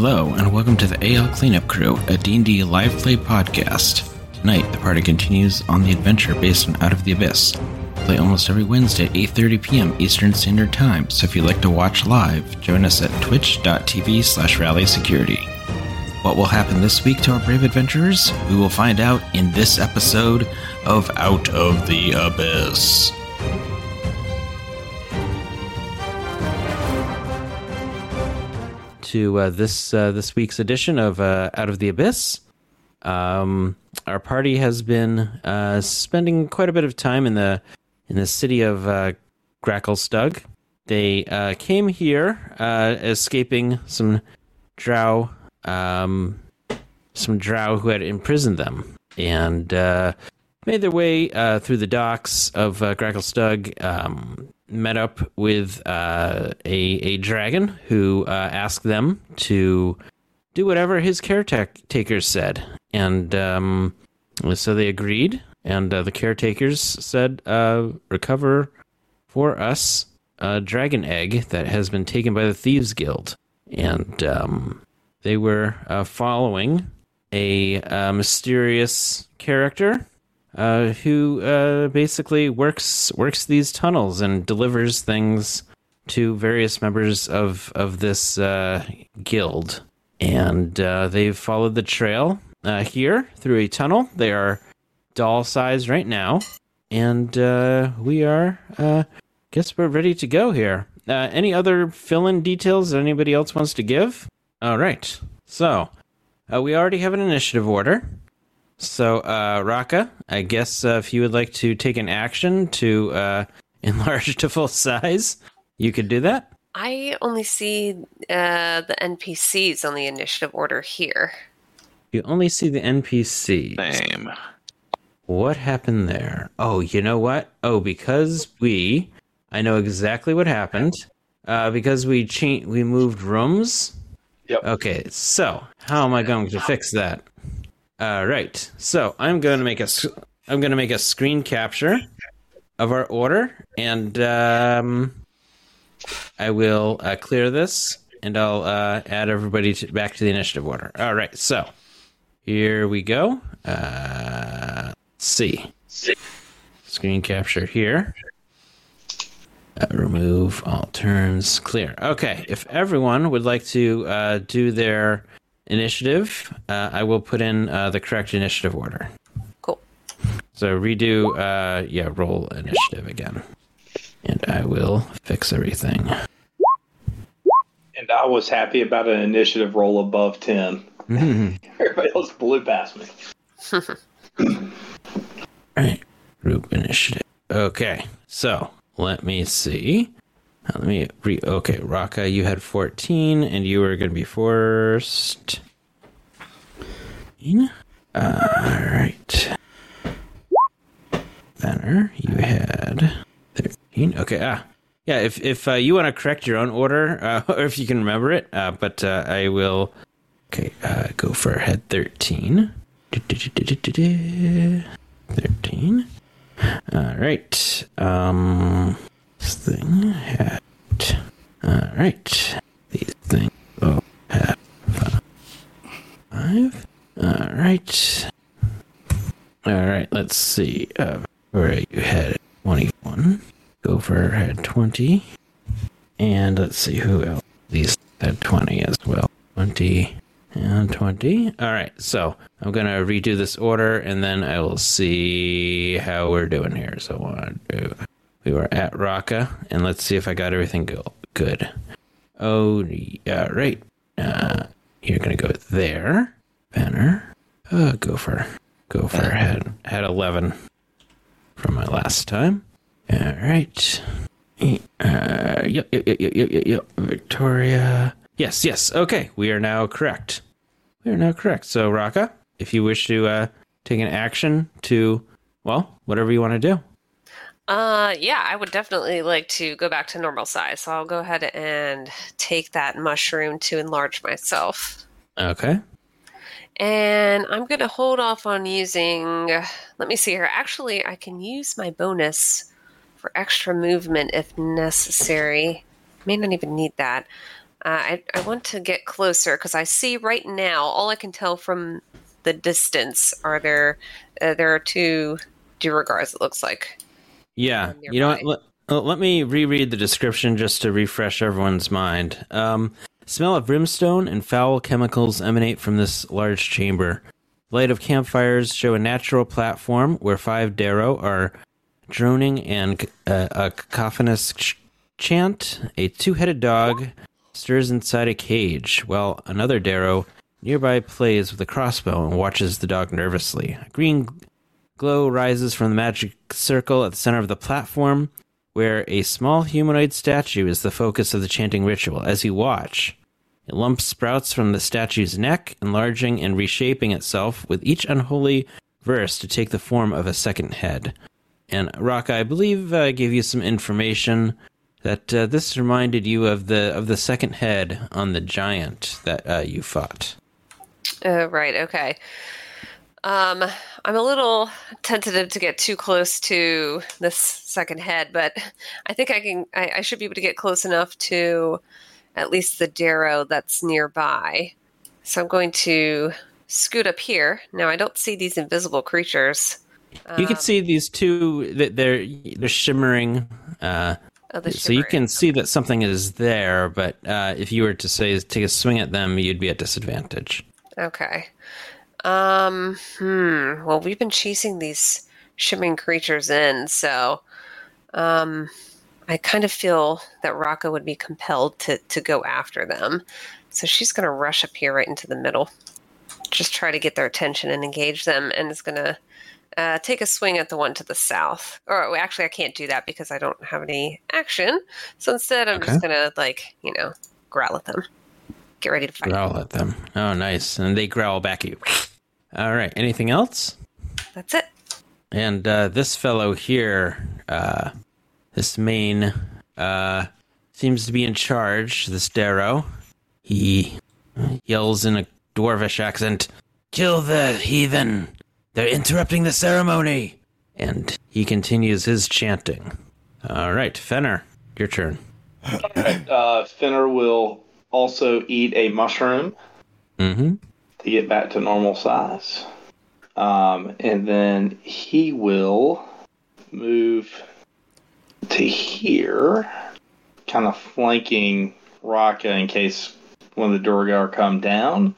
Hello, and welcome to the AL Cleanup Crew, a D&D live play podcast. Tonight, the party continues on the adventure based on Out of the Abyss. Play almost every Wednesday at 8.30 p.m. Eastern Standard Time, so if you'd like to watch live, join us at twitch.tv slash rally security. What will happen this week to our brave adventurers? We will find out in this episode of Out of the Abyss. To uh, this uh, this week's edition of uh, Out of the Abyss, um, our party has been uh, spending quite a bit of time in the in the city of uh, Gracklstugh. They uh, came here uh, escaping some drow um, some drow who had imprisoned them and made their way through the docks of Gracklstugh. Um, met up with uh, a a dragon who uh, asked them to do whatever his caretakers said, and um, so they agreed. And uh, the caretakers said, uh, "Recover for us a dragon egg that has been taken by the thieves guild." And um, they were uh, following a uh, mysterious character uh, who uh, basically works works these tunnels and delivers things to various members of of this uh, guild. And uh, they've followed the trail uh, here through a tunnel. They are doll sized right now, and we are. Guess we're ready to go here. Uh, any other fill in details that anybody else wants to give? All right. So uh, we already have an initiative order. So, uh, Raka, I guess uh, if you would like to take an action to uh, enlarge to full size, you could do that. I only see uh, the NPCs on the initiative order here. You only see the NPC. Same. What happened there? Oh, you know what? Oh, because we, I know exactly what happened. Uh, because we cha- we moved rooms. Yep. Okay, so how am I going to fix that? All right. So I'm going to make a I'm going to make a screen capture of our order, and um, I will uh, clear this, and I'll uh, add everybody to, back to the initiative order. All right. So here we go. Uh, see. Screen capture here. Uh, remove all turns. Clear. Okay. If everyone would like to uh, do their initiative, uh, I will put in uh, the correct initiative order. Cool. So redo, uh, yeah, roll initiative again. And I will fix everything. And I was happy about an initiative roll above 10. Mhm. Everybody else blew past me. Right. Group initiative. Okay. So let me see. Let me re. Okay, Raka, you had 14, and you were going to be. Uh, all right. Banner, you had 13. Okay, ah. Yeah, if, if uh, you want to correct your own order, uh, or if you can remember it, uh, but uh, I will. Okay, uh, go for head 13. 13. All right. Um, this thing had. All right. These things all have five. All right. All right. Let's see. Uh, you had 21. Gopher had 20. And let's see who else. These had 20 as well. 20 and 20. All right. So I'm going to redo this order and then I will see how we're doing here. So one, two. We were at Raka and let's see if I got everything go- good. Oh, yeah, right. Uh, you're going to go there. Banner. Uh, Gopher. Gopher had, had 11 from my last time. All right. Uh, yep, yep, yep, yep, yep, yep. Victoria. Yes, yes. Okay, we are now correct. We are now correct. So, Raka, if you wish to uh, take an action to, well, whatever you want to do. Uh, yeah, I would definitely like to go back to normal size. So I'll go ahead and take that mushroom to enlarge myself. Okay. And I'm going to hold off on using. Let me see here. Actually, I can use my bonus for extra movement if necessary. May not even need that. Uh, I, I want to get closer because I see right now, all I can tell from the distance are there. Uh, there are two duergars, it looks like. Yeah. You know what? Let, uh, let me reread the description just to refresh everyone's mind. Um, smell of brimstone and foul chemicals emanate from this large chamber. Light of campfires show a natural platform where five Derro are droning and uh, a cacophonous ch- chant. A two headed dog stirs inside a cage, while another Derro nearby plays with a crossbow and watches the dog nervously. A green glow rises from the magic circle at the center of the platform, where a small humanoid statue is the focus of the chanting ritual. As you watch, a lump sprouts from the statue's neck, enlarging and reshaping itself with each unholy verse to take the form of a second head. And Rock, I believe, uh, gave you some information that uh, this reminded you of the of the second head on the giant that uh, you fought. Uh, right. Okay. Um, I'm a little tentative to get too close to this second head, but I think I can. I, I should be able to get close enough to at least the Derro that's nearby. So I'm going to scoot up here. Now I don't see these invisible creatures. you can Um, see these two that they're they're shimmering. Uh, Oh, the so you can see that something is there, but uh, if you were to say take a swing at them, you'd be at disadvantage. Okay. Um, hmm. Well, we've been chasing these shimmering creatures in, so um I kind of feel that Raka would be compelled to to go after them. So she's going to rush up here right into the middle. Just try to get their attention and engage them and is going to uh, take a swing at the one to the south. Or actually, I can't do that because I don't have any action. So instead, I'm just going to, like, you know, growl at them. Get ready to fight. Growl at them. Oh, nice, and they growl back at you. All right. Anything else? That's it. And uh, this fellow here, uh, this main, uh, seems to be in charge. This Derro. He yells in a dwarvish accent, "Kill the heathen! They're interrupting the ceremony!" And he continues his chanting. All right, Fenner, your turn. Uh, Fenner will also eat a mushroom Mm-hmm. To get back to normal size. Um, and then he will move to here, kind of flanking Raka in case one of the duergar come down.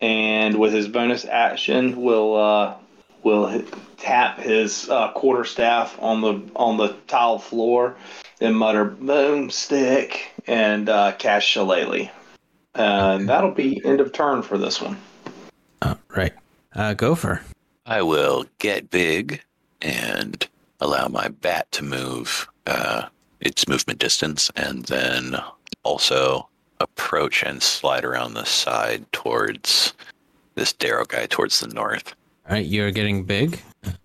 And with his bonus action, will uh, will tap his uh, quarterstaff on the on the tile floor, and mutter "boomstick" and uh, cast Shillelagh. And that'll be end of turn for this one. Oh, right. Uh, Gopher. I will get big and allow my bat to move uh, its movement distance, and then also approach and slide around the side towards this Derro guy towards the north. All right, you're getting big.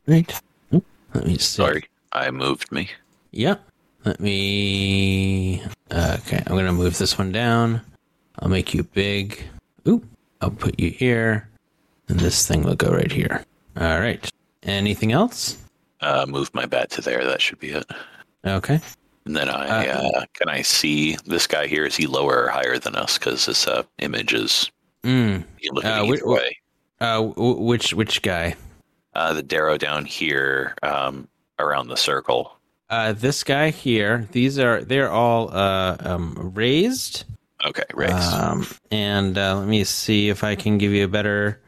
Right. Let me see. Sorry, I moved me. Yep. Let me. Okay, I'm gonna move this one down. I'll make you big. Oop. I'll put you here, and this thing will go right here. All right. Anything else? Uh, move my bat to there. That should be it. Okay. And then I Uh, uh, can I see this guy here? Is he lower or higher than us? Because this uh, image is Mm. you looking Uh, either wh- wh- way. Uh, which which guy? Uh, the Derro down here um, around the circle. Uh, this guy here. These are they're all uh um raised. Okay, raised. Um, and uh, let me see if I can give you a better.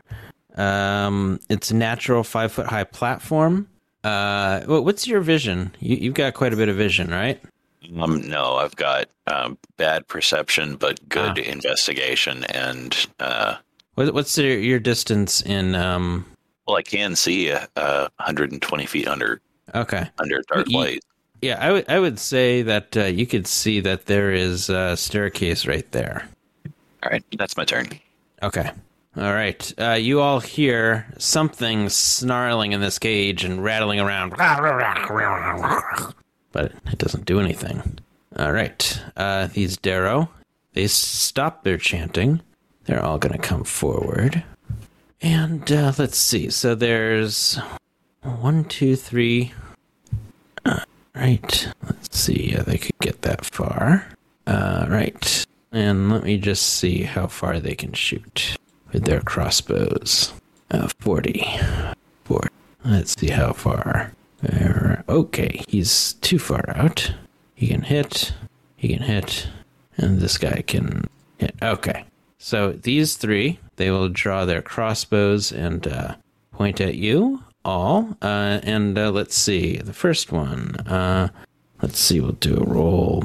Um, it's a natural five foot high platform. Uh, what's your vision? You, you've got quite a bit of vision, right? Um, no, I've got um, bad perception, but good Ah. investigation, and uh, What, what's your, your distance in? Um, well, I can see uh, 120 feet under okay, under dark You- light. Yeah, I would I would say that uh, you could see that there is a staircase right there. All right, that's my turn. Okay. All right. Uh, you all hear something snarling in this cage and rattling around, but it doesn't do anything. All right. Uh, these Derro, they stop their chanting. They're all going to come forward. And uh, let's see. So there's one, two, three. Right. Let's see if they could get that far. Uh, right. And let me just see how far they can shoot with their crossbows. Uh, 40. 40. Let's see how far. Okay, he's too far out. He can hit. He can hit. And this guy can hit. Okay. So these three, they will draw their crossbows and uh, point at you all. Uh, and uh, let's see. The first one. Uh, let's see. We'll do a roll.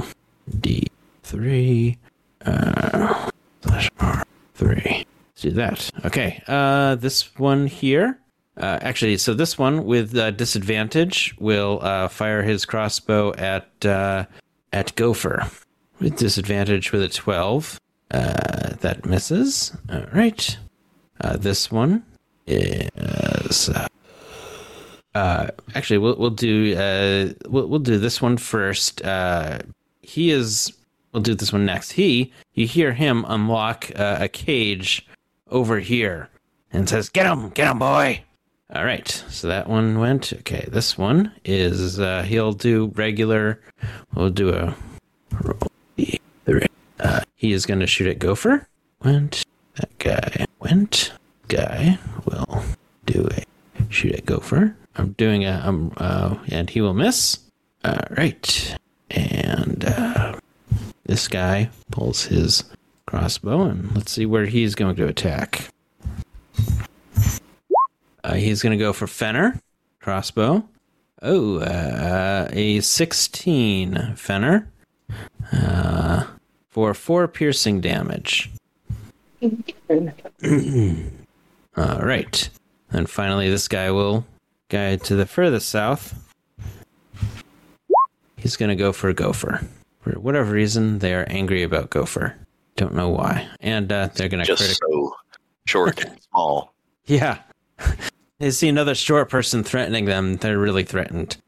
D3. Uh, slash R3. Let's do that. Okay. Uh, this one here. Uh, actually, so this one with uh, disadvantage will uh, fire his crossbow at uh, at Gopher with disadvantage with a twelve. Uh, that misses. All right. Uh, this one is. Uh, actually, we'll we'll do uh, we'll we'll do this one first. Uh, he is. We'll do this one next. He, you hear him unlock uh, a cage over here and says, "Get him, get him, boy." All right, so that one went. Okay, this one is uh, he'll do regular. We'll do a Uh, he is going to shoot at Gopher. Went that guy. Went guy will do a shoot at Gopher. I'm doing a um uh, and he will miss. All right, and uh, this guy pulls his crossbow and let's see where he's going to attack. Uh, he's going to go for Fenner crossbow. Oh, uh, a 16 Fenner uh, for four piercing damage. All right. And finally, this guy will guy to the furthest south. He's going to go for Gopher. For whatever reason, they are angry about Gopher. Don't know why. And uh, they're going to Just critic. so short and small. Yeah. they see another short person threatening them. They're really threatened.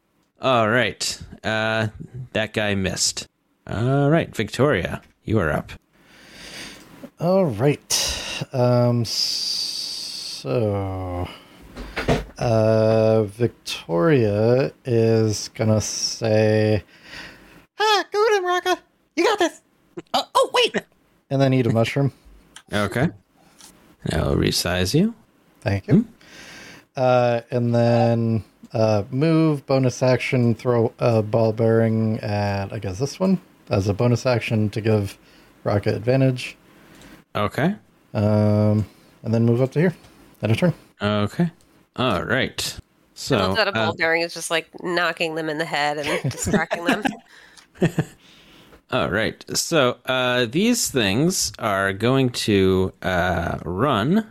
All right. Uh, that guy missed. All right. Victoria, you are up. All right. Um. So, uh, Victoria is gonna say, "Ah, go to Raka. You got this." Oh, oh, wait. And then eat a mushroom. Okay. I'll resize you. Thank you. Uh, and then uh, move, bonus action, throw a ball bearing at, I guess, this one as a bonus action to give Rocket advantage. Okay. Um, and then move up to here. At a turn. Okay. All right. I So, love that a ball uh, bearing is just like knocking them in the head and distracting them. all right. So, uh, these things are going to uh, run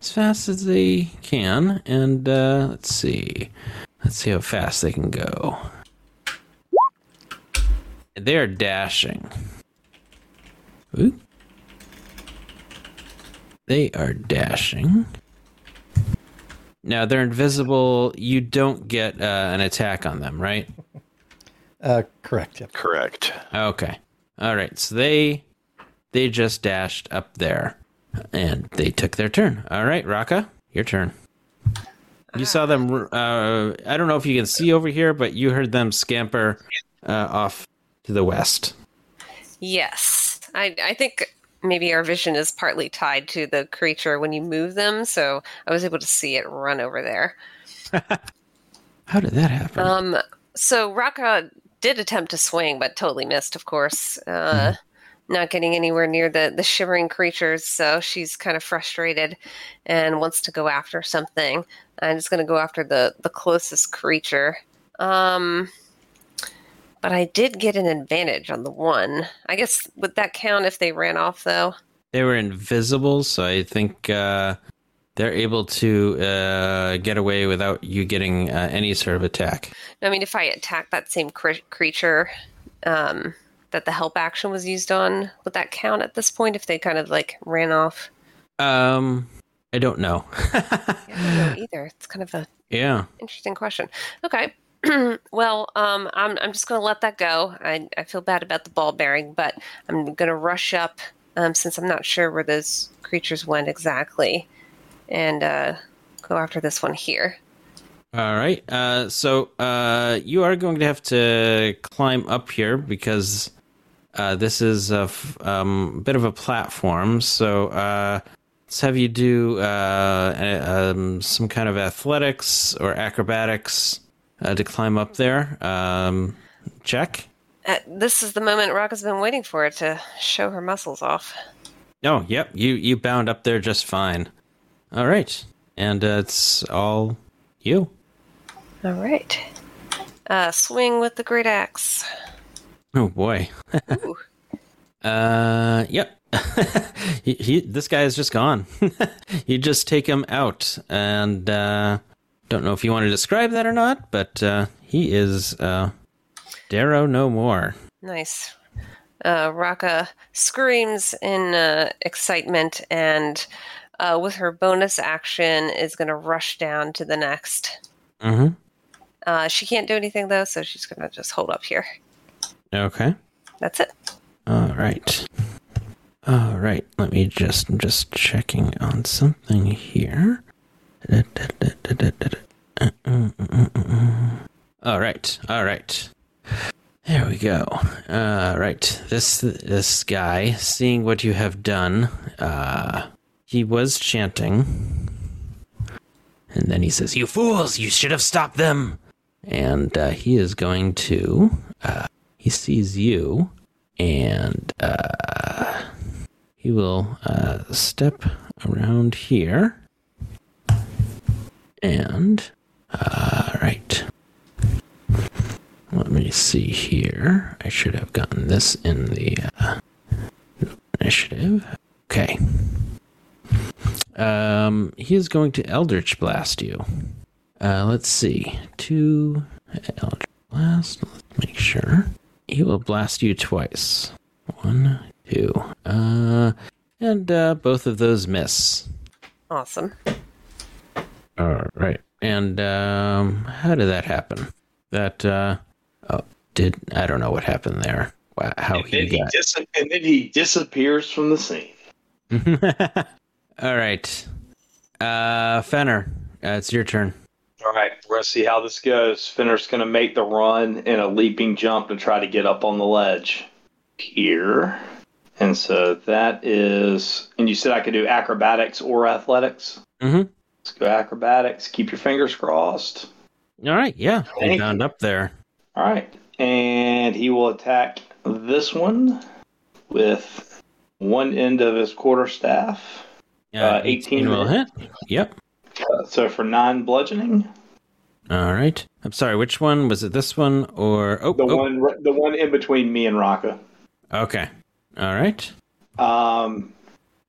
as fast as they can, and uh, let's see. Let's see how fast they can go. They are dashing. Ooh. They are dashing. Now they're invisible. You don't get uh, an attack on them, right? Uh, correct. Yep. Correct. Okay. All right. So they they just dashed up there, and they took their turn. All right, Raka, your turn. You saw them. Uh, I don't know if you can see over here, but you heard them scamper uh, off to the west. Yes. I, I think maybe our vision is partly tied to the creature when you move them, so I was able to see it run over there. How did that happen? Um, so Raka did attempt to swing, but totally missed, of course. Uh, Not getting anywhere near the, the shivering creatures, so she's kind of frustrated and wants to go after something. I'm just going to go after the, the closest creature. Um, but I did get an advantage on the one. I guess would that count if they ran off though? they were invisible, so I think uh, they're able to uh, get away without you getting uh, any sort of attack. I mean, if I attack that same cre- creature um, that the help action was used on, would that count at this point if they kind of like ran off? Um, I don't know. I don't know either. It's kind of a yeah. interesting question. Okay. well, um, I'm, I'm just going to let that go. I, I feel bad about the ball bearing, but I'm going to rush up um, since I'm not sure where those creatures went exactly and uh, go after this one here. All right. Uh, so uh, you are going to have to climb up here because uh, this is a f- um, bit of a platform. So uh, let's have you do uh, um, some kind of athletics or acrobatics uh, to climb up there. Um, check. Uh, this is the moment Rock has been waiting for to show her muscles off. Oh, yep. You you bound up there just fine. All right, and uh, it's all you. All right. Uh, swing with the great axe. Oh boy. Uh, yep. he, he, this guy is just gone. you just take him out, and uh, don't know if you want to describe that or not, but uh, he is uh, Derro no more. Nice. Uh, Raka screams in uh, excitement and, uh, with her bonus action, is going to rush down to the next. Mm-hmm. Uh, she can't do anything though, so she's going to just hold up here. Okay. That's it. All right. All right. Let me just I'm just checking on something here. All right. All right. There we go. All right. This this guy, seeing what you have done, uh, he was chanting, and then he says, "You fools! You should have stopped them." And uh, he is going to. Uh, he sees you, and uh, he will uh, step around here. And uh, right. Let me see here. I should have gotten this in the uh, initiative. Okay. Um, he is going to Eldritch Blast you. Uh, let's see. Two Eldritch Blast. Let's make sure. He will blast you twice. One, two. Uh, and uh, both of those miss. Awesome. All right. And um, how did that happen? That uh, oh, did I don't know what happened there. Wow, How And he then he, got. dis- and then he disappears from the scene. All right. Uh, Fenner, uh, it's your turn. All right, we're gonna see how this goes. Fenner's gonna make the run in a leaping jump to try to get up on the ledge here, and so that is. And you said I could do acrobatics or athletics. Mhm. Let's go acrobatics. Keep your fingers crossed. All right. Yeah, you. bound up there. All right, and he will attack this one with one end of his quarterstaff. Uh, 18 will hit. Yep. Uh, so for nine bludgeoning, All right. I'm sorry. Which one was it? This one or oh? the oh. one the one in between me and Raka. Okay. All right. Um,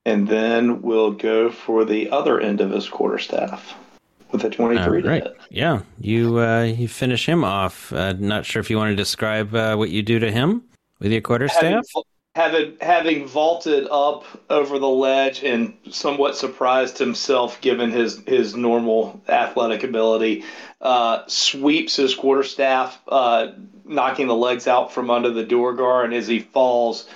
and then we'll go for the other end of his quarterstaff with a 23 to right. hit. Yeah. You uh, you finish him off. Uh, not sure if you want to describe uh, what you do to him with your Having, quarterstaff. having, having vaulted up over the ledge and somewhat surprised himself given his, his normal athletic ability, uh, sweeps his quarterstaff, uh, knocking the legs out from under the door guard, and as he falls,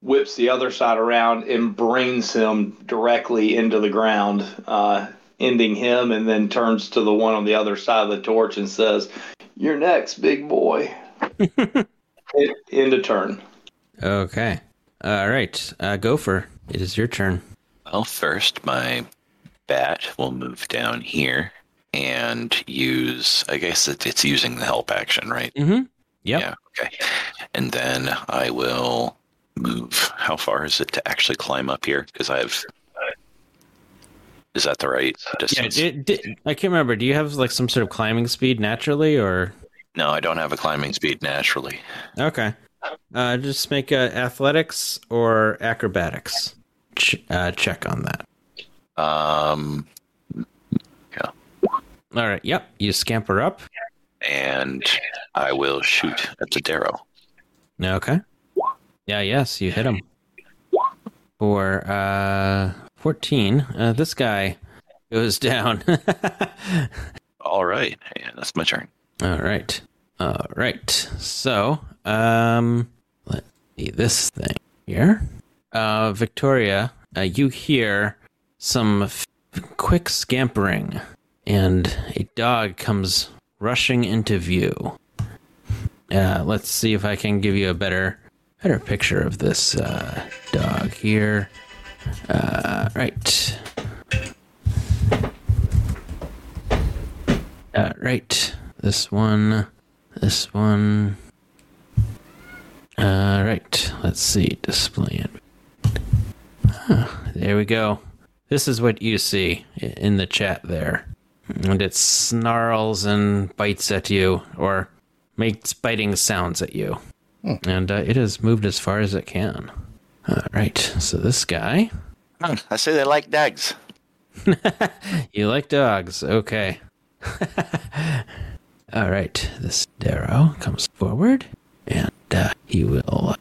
whips the other side around and brings him directly into the ground, uh, ending him, and then turns to the one on the other side of the torch and says, You're next, big boy. End- End of turn. Okay. All right. Uh, Gopher, it is your turn. Well, first, my bat will move down here and use, I guess it, it's using the help action, right? Mm-hmm. Yep. Yeah, okay. And then I will move. How far is it to actually climb up here? Because I've. Is that the right Yeah. distance? It, it, I can't remember. Do you have like some sort of climbing speed naturally, or no, I don't have a climbing speed naturally. okay? Uh, just make uh, athletics or acrobatics. Ch- uh, check on that. Um, yeah. All right. Yep. You scamper up. and I will shoot at the Derro. Okay. Yeah. Yes. You hit him for uh, fourteen. Uh, this guy goes down. All right, and that's my turn. All right. All right. So, um, let's see this thing here. Uh, Victoria, uh, you hear some f- quick scampering, and a dog comes rushing into view. Uh, let's see if I can give you a better, better picture of this uh, dog here. Uh, right. Uh, right. This one. This one. Uh, right. Let's see. Display it. Huh, there we go. This is what you see in the chat there. And it snarls and bites at you, or makes biting sounds at you. And uh, it has moved as far as it can. All right. So this guy. I say they like dogs. You like dogs. Okay. All right. This Derro comes forward, and uh, he will.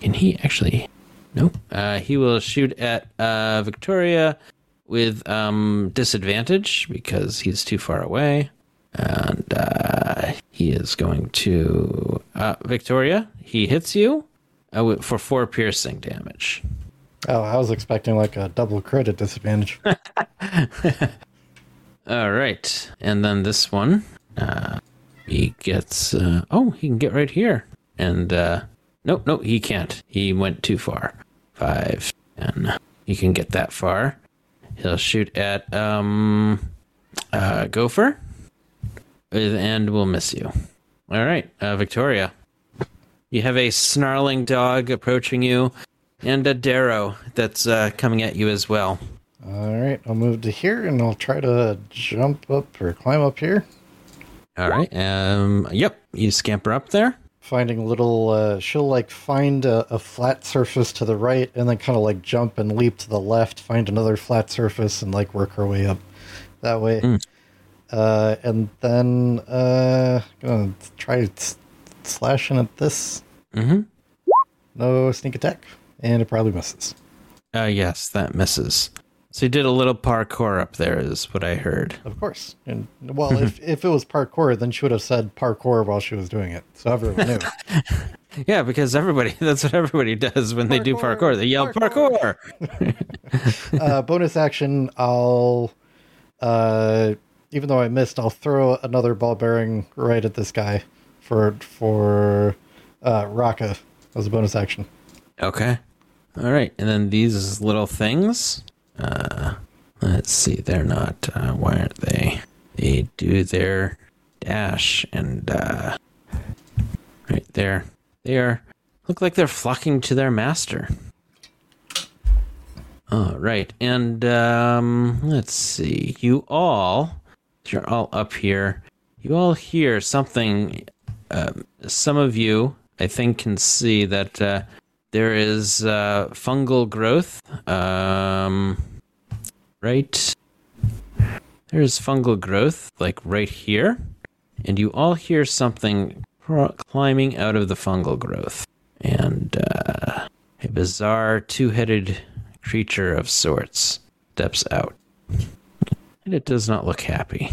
Can he actually? Nope. Uh, he will shoot at uh, Victoria with um, disadvantage because he's too far away. And uh, he is going to. Uh, Victoria, he hits you uh, for four piercing damage. Oh, I was expecting like a double credit disadvantage. All right, and then this one, uh, he gets. Uh, oh, he can get right here, and uh, nope, nope, he can't. He went too far. Five, and he can get that far. He'll shoot at um, uh, Gopher, and we'll miss you. All right, uh, Victoria, you have a snarling dog approaching you, and a Derro that's uh, coming at you as well. All right, I'll move to here and I'll try to jump up or climb up here. All right. Um. Yep. You scamper up there. Finding a little, uh, she'll like find a, a flat surface to the right and then kind of like jump and leap to the left, find another flat surface and like work her way up that way. Uh, and then uh, gonna try s- slashing at this. Mm-hmm. No sneak attack, and it probably misses. Uh. Yes, that misses. So you did a little parkour up there, is what I heard. Of course. And well, if if it was parkour, then she would have said parkour while she was doing it, so everyone knew. Yeah, because everybody—that's what everybody does when they do parkour. They yell parkour. uh, bonus action, I'll, uh, even though I missed, I'll throw another ball bearing right at this guy for for uh, Raka as a bonus action. Okay. All right, and then these little things. Uh, let's see. They're not. Uh, why aren't they? They do their dash and uh, right there. They are look like they're flocking to their master. All right, and um, let's see. You all, you're all up here. You all hear something. Um, some of you, I think, can see that uh, there is uh, fungal growth. Um, right. There's fungal growth, like right here, and you all hear something climbing out of the fungal growth, and uh, a bizarre two-headed creature of sorts steps out, and it does not look happy.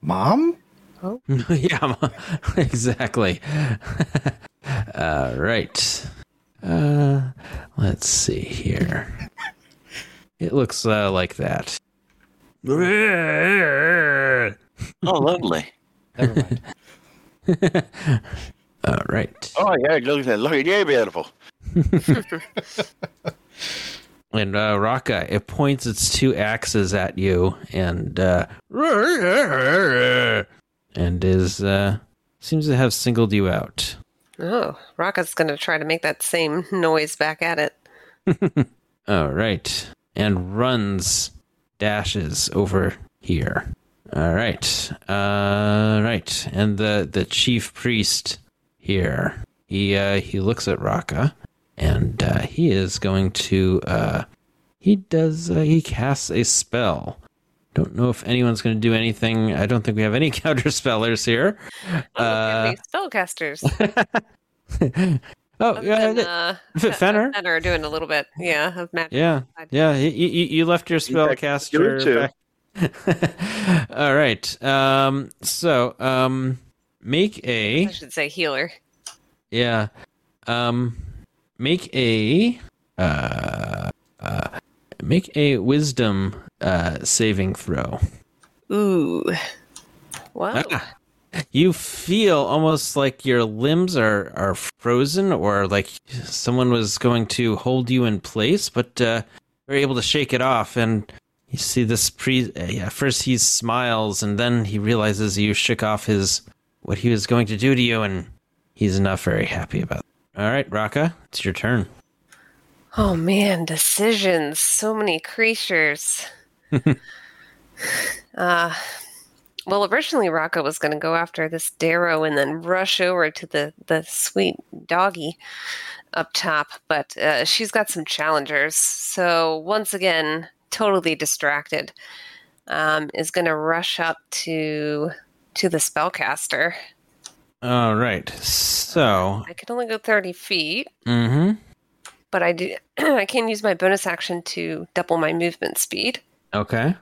Mom? Oh. yeah, exactly. All right. Uh, let's see here. It looks uh, like that. Oh, lovely. Never mind. All right. Oh, yeah, look at that. Look at yeah, beautiful. And uh, Raka, it points its two axes at you and uh, and is uh, seems to have singled you out. Oh, Raka's going to try to make that same noise back at it. All right. And runs, dashes over here. All right. Uh, right. And the, the chief priest here, he, uh, he looks at Raka and, uh, he is going to, uh, he does, uh, he casts a spell don't know if anyone's going to do anything. I don't think we have any counter spellers here. Oh, Uh, spellcasters. oh, Other yeah, than, uh, F- Fenner. Fenner are doing a little bit, yeah, of magic. yeah, yeah. You, you, you left your You spellcaster. too. back- All right. Um. So, um, make a. I should say healer. Yeah. Um make a uh, uh make a wisdom uh saving throw. Ooh. Wow. Ah. You feel almost like your limbs are are frozen or like someone was going to hold you in place, but uh you're able to shake it off and you see this pre uh, yeah, first he smiles and then he realizes you shook off his what he was going to do to you and he's not very happy about. All right, Raka, it's your turn. Oh man, decisions. So many creatures. uh well originally Rocco was gonna go after this Derro and then rush over to the, the sweet doggy up top, but uh, she's got some challengers. So once again, totally distracted. Um, is gonna rush up to to the spellcaster. All right. So, I can only go 30 feet. mm-hmm. but I do I can use my bonus action to double my movement speed. Okay.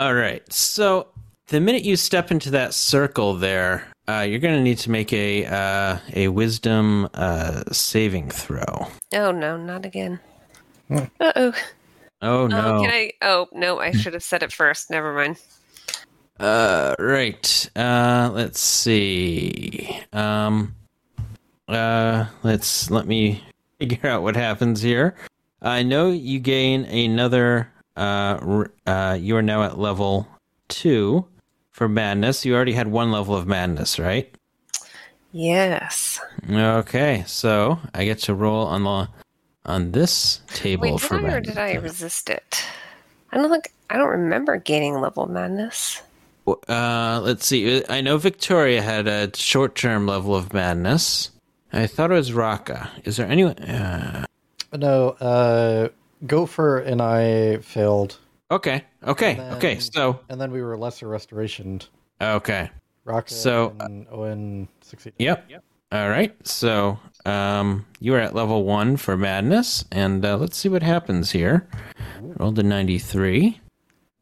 All right. So, the minute you step into that circle there, uh, you're going to need to make a uh, a wisdom uh, saving throw. Oh no, not again. Uh oh. Oh no. Oh, can I? Oh no, I should have said it first. Never mind. Uh, right. Uh, let's see. Um, uh, let's let me figure out what happens here. I know you gain another. Uh, uh, you are now at level two for madness. You already had one level of madness, right? Yes. Okay, so I get to roll on the on this table Wait, for I or did I resist it? I don't think I don't remember gaining level madness. Uh, let's see. I know Victoria had a short-term level of madness. I thought it was Raka. Is there anyone? Uh, No, uh, Gopher and I failed, okay, okay, then- okay. So, and then we were lesser restorationed. okay. Rocket So, and Owen succeeded. Yep. All right. So, um, you are at level one for madness, and uh, let's see what happens here. Rolled a ninety-three.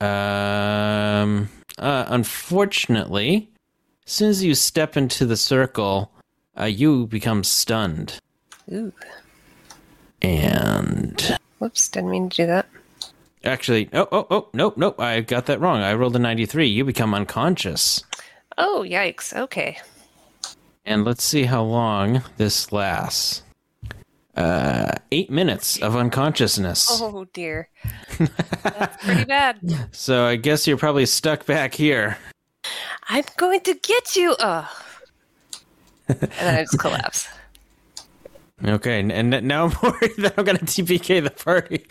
Um, uh, unfortunately, as soon as you step into the circle, uh, you become stunned, Ooh. and Whoops, didn't mean to do that. actually, oh, oh, oh, nope, nope, I got that wrong. I rolled a ninety-three. You become unconscious, Oh, yikes. Okay. and let's see how long this lasts. Uh, eight minutes of unconsciousness. Oh dear. That's pretty bad. So I guess you're probably stuck back here. I'm going to get you. Oh. And then I just collapse. Okay, and, and now I'm worried that I'm going to TPK the party.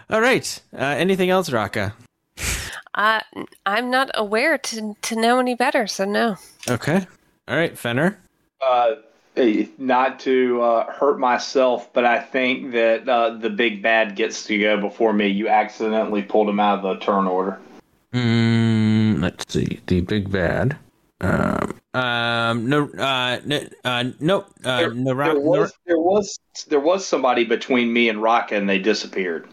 All right. Uh, anything else, Raka? Uh, I'm not aware to to know any better, so no. Okay. All right, Fenner. Uh, not to uh, hurt myself, but I think that uh, the big bad gets to go before me. You accidentally pulled him out of the turn order. Mm, let's see. The big bad. Um, um no, uh, no, uh, no, uh, There, no, there was there was there was somebody between me and Raka, and they disappeared.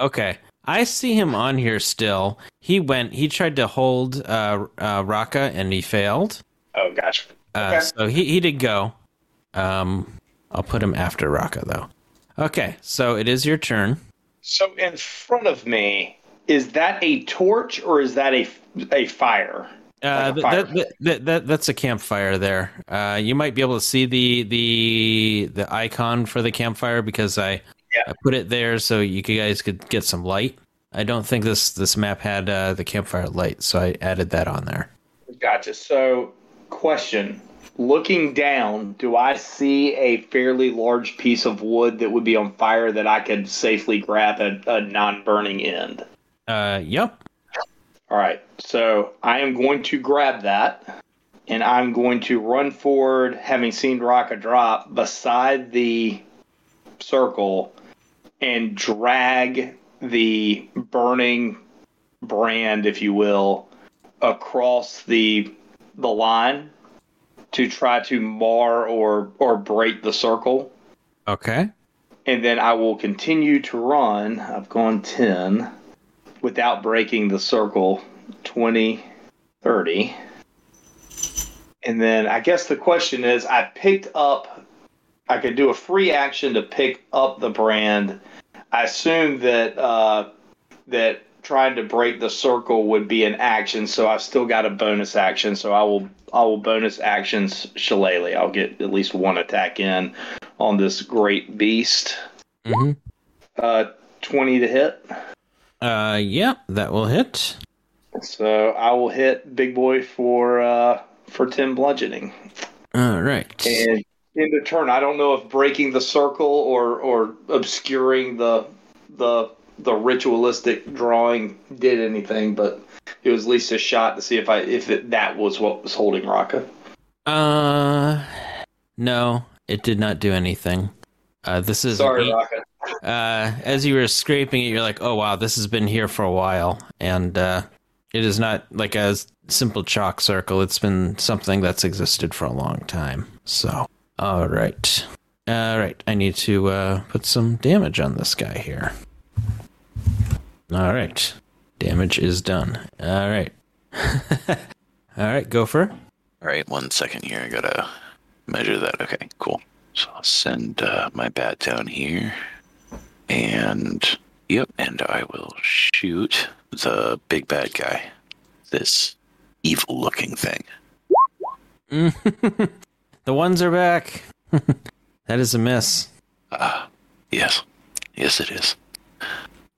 Okay. I see him on here still. He went, he tried to hold uh, uh, Raka and he failed. Oh, gotcha. Uh, Okay. So he, he did go. Um, I'll put him after Raka, though. Okay, so it is your turn. So in front of me, is that a torch or is that a a fire? Uh, Like a th- fire that, that, that, that, that's a campfire there. Uh, you might be able to see the the the icon for the campfire because I, Yeah. I put it there so you guys could get some light. I don't think this this map had uh, the campfire light, so I added that on there. Gotcha. So, question: Looking down, do I see a fairly large piece of wood that would be on fire that I could safely grab at a non-burning end? Uh, yep. All right. So I am going to grab that, and I'm going to run forward, having seen Raka drop beside the circle, and drag the burning brand, if you will, across the the line to try to mar or or break the circle. Okay. And then I will continue to run. I've gone 10 without breaking the circle 20, 30. And then I guess the question is I picked up, I could do a free action to pick up the brand. I assume that, uh, that trying to break the circle would be an action, so I've still got a bonus action. So I will I will bonus actions Shillelagh. I'll get at least one attack in on this great beast. Mm-hmm. Uh, twenty to hit. Uh, yeah, that will hit. So I will hit big boy for uh for ten bludgeoning. All right. And in the turn, I don't know if breaking the circle or or obscuring the the the ritualistic drawing did anything, but it was at least a shot to see if I if it, that was what was holding Raka. Uh, no, it did not do anything. Uh, this is Sorry, Raka. uh, as you were scraping it, you're like, oh wow, this has been here for a while, and uh, it is not like a simple chalk circle. It's been something that's existed for a long time. So, all right, all right, I need to uh, put some damage on this guy here. All right, damage is done. All right, all right, Gopher. All right, one second here. I gotta measure that. Okay, cool. So I'll send uh, my bat down here, and yep, and I will shoot the big bad guy. This evil-looking thing. the ones are back. that is a miss. Ah, yes, yes, it is.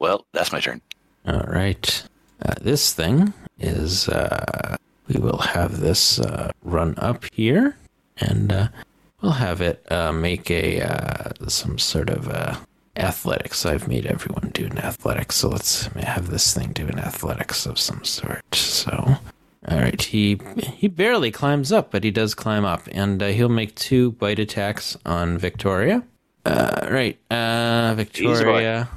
Well, that's my turn. All right. Uh, this thing is, uh, we will have this uh, run up here, and uh, we'll have it uh, make a uh, some sort of uh, athletics. I've made everyone do an athletics, so let's have this thing do an athletics of some sort. So, all right, he he barely climbs up, but he does climb up, and uh, he'll make two bite attacks on Victoria. Uh, right, uh, Victoria.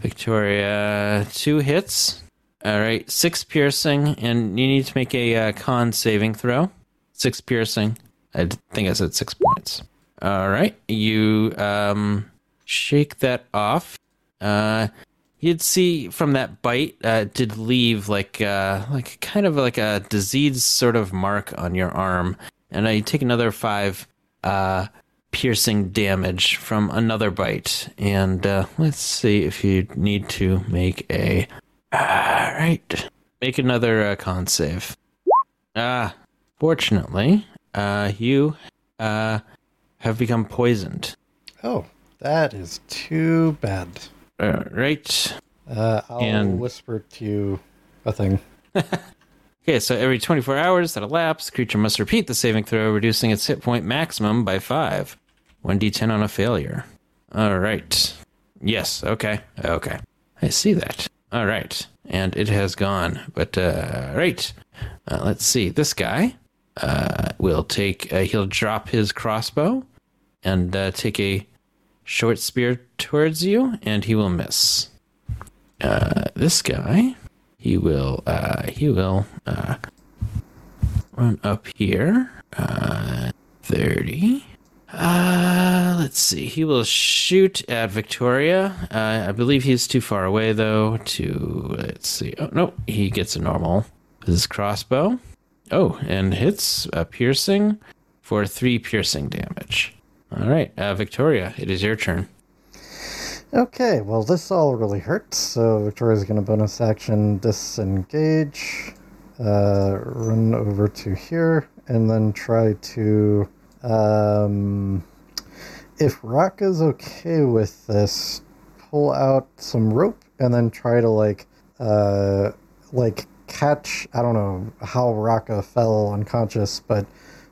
Victoria, two hits. All right, six piercing, and you need to make a uh, con saving throw. Six piercing. I think I said six points. All right, you um, shake that off. Uh, you'd see from that bite, uh, did leave like uh, like kind of like a disease sort of mark on your arm, and you take another five uh, piercing damage from another bite. And uh, let's see if you need to make a. All right, make another uh, con save. Ah, fortunately, uh, you uh, have become poisoned. Oh, that is too bad. All right. Uh, I'll And- whisper to you a thing. Okay, so every 24 hours that elapse, the creature must repeat the saving throw, reducing its hit point maximum by 5. 1d10 on a failure. All right. Yes, okay. Okay. I see that. All right. And it has gone. But, uh, right. Uh, let's see. This guy uh, will take, uh, he'll drop his crossbow and uh, take a short spear towards you, and he will miss. Uh, this guy he will uh he will uh run up here uh 30 uh let's see. He will shoot at victoria. Uh, i believe he's too far away though to let's see. Oh no he gets a normal his crossbow. Oh and hits a piercing for three piercing damage. All right uh victoria it is your turn Okay, well, this all really hurts, so Victoria's going to bonus action disengage, uh, run over to here, and then try to. Um, if Raka's okay with this, pull out some rope and then try to, like, uh, like catch. I don't know how Raka fell unconscious, but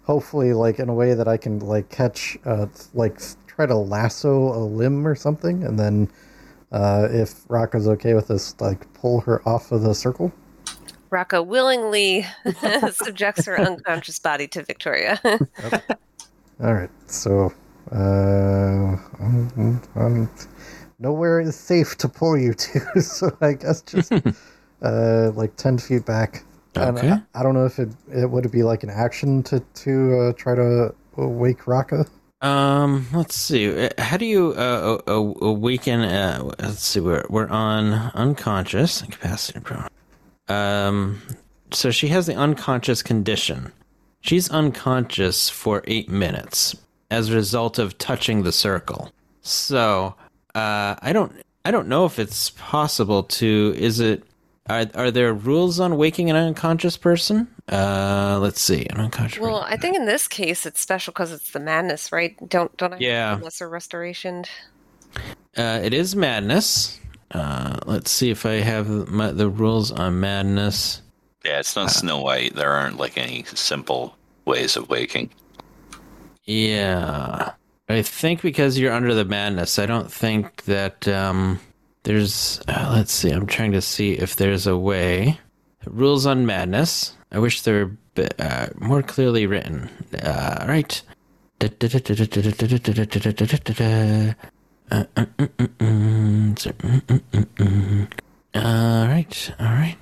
hopefully, like, in a way that I can, like, catch, uh, like, try to lasso a limb or something, and then uh, if Raka's okay with this, like pull her off of the circle. Raka willingly subjects her unconscious body to Victoria. All right, so uh, um, um, nowhere is safe to pull you to, so I guess just uh, like ten feet back. Okay. I, I don't know if it it would be like an action to to uh, try to wake Raka. Um, let's see. Uh, How do you uh, awaken? Uh, let's see. We're we're on unconscious incapacity. Um, so she has the unconscious condition. She's unconscious for eight minutes as a result of touching the circle. So, uh, I don't I don't know if it's possible to. Is it? Are are there rules on waking an unconscious person? Uh, let's see. An unconscious. Well, I think in this case it's special because it's the madness, right? Don't don't I? have Yeah. Lesser restoration. Uh, it is madness. Uh, let's see if I have my, the rules on madness. Yeah, it's not Snow White. There aren't like any simple ways of waking. Yeah, I think because you're under the madness, I don't think that um, there's. Uh, let's see. I'm trying to see if there's a way. Rules on madness. I wish they were uh, more clearly written. Uh, right. Uh, uh, mm, mm, mm, mm, mm, mm, mm. All right, all right,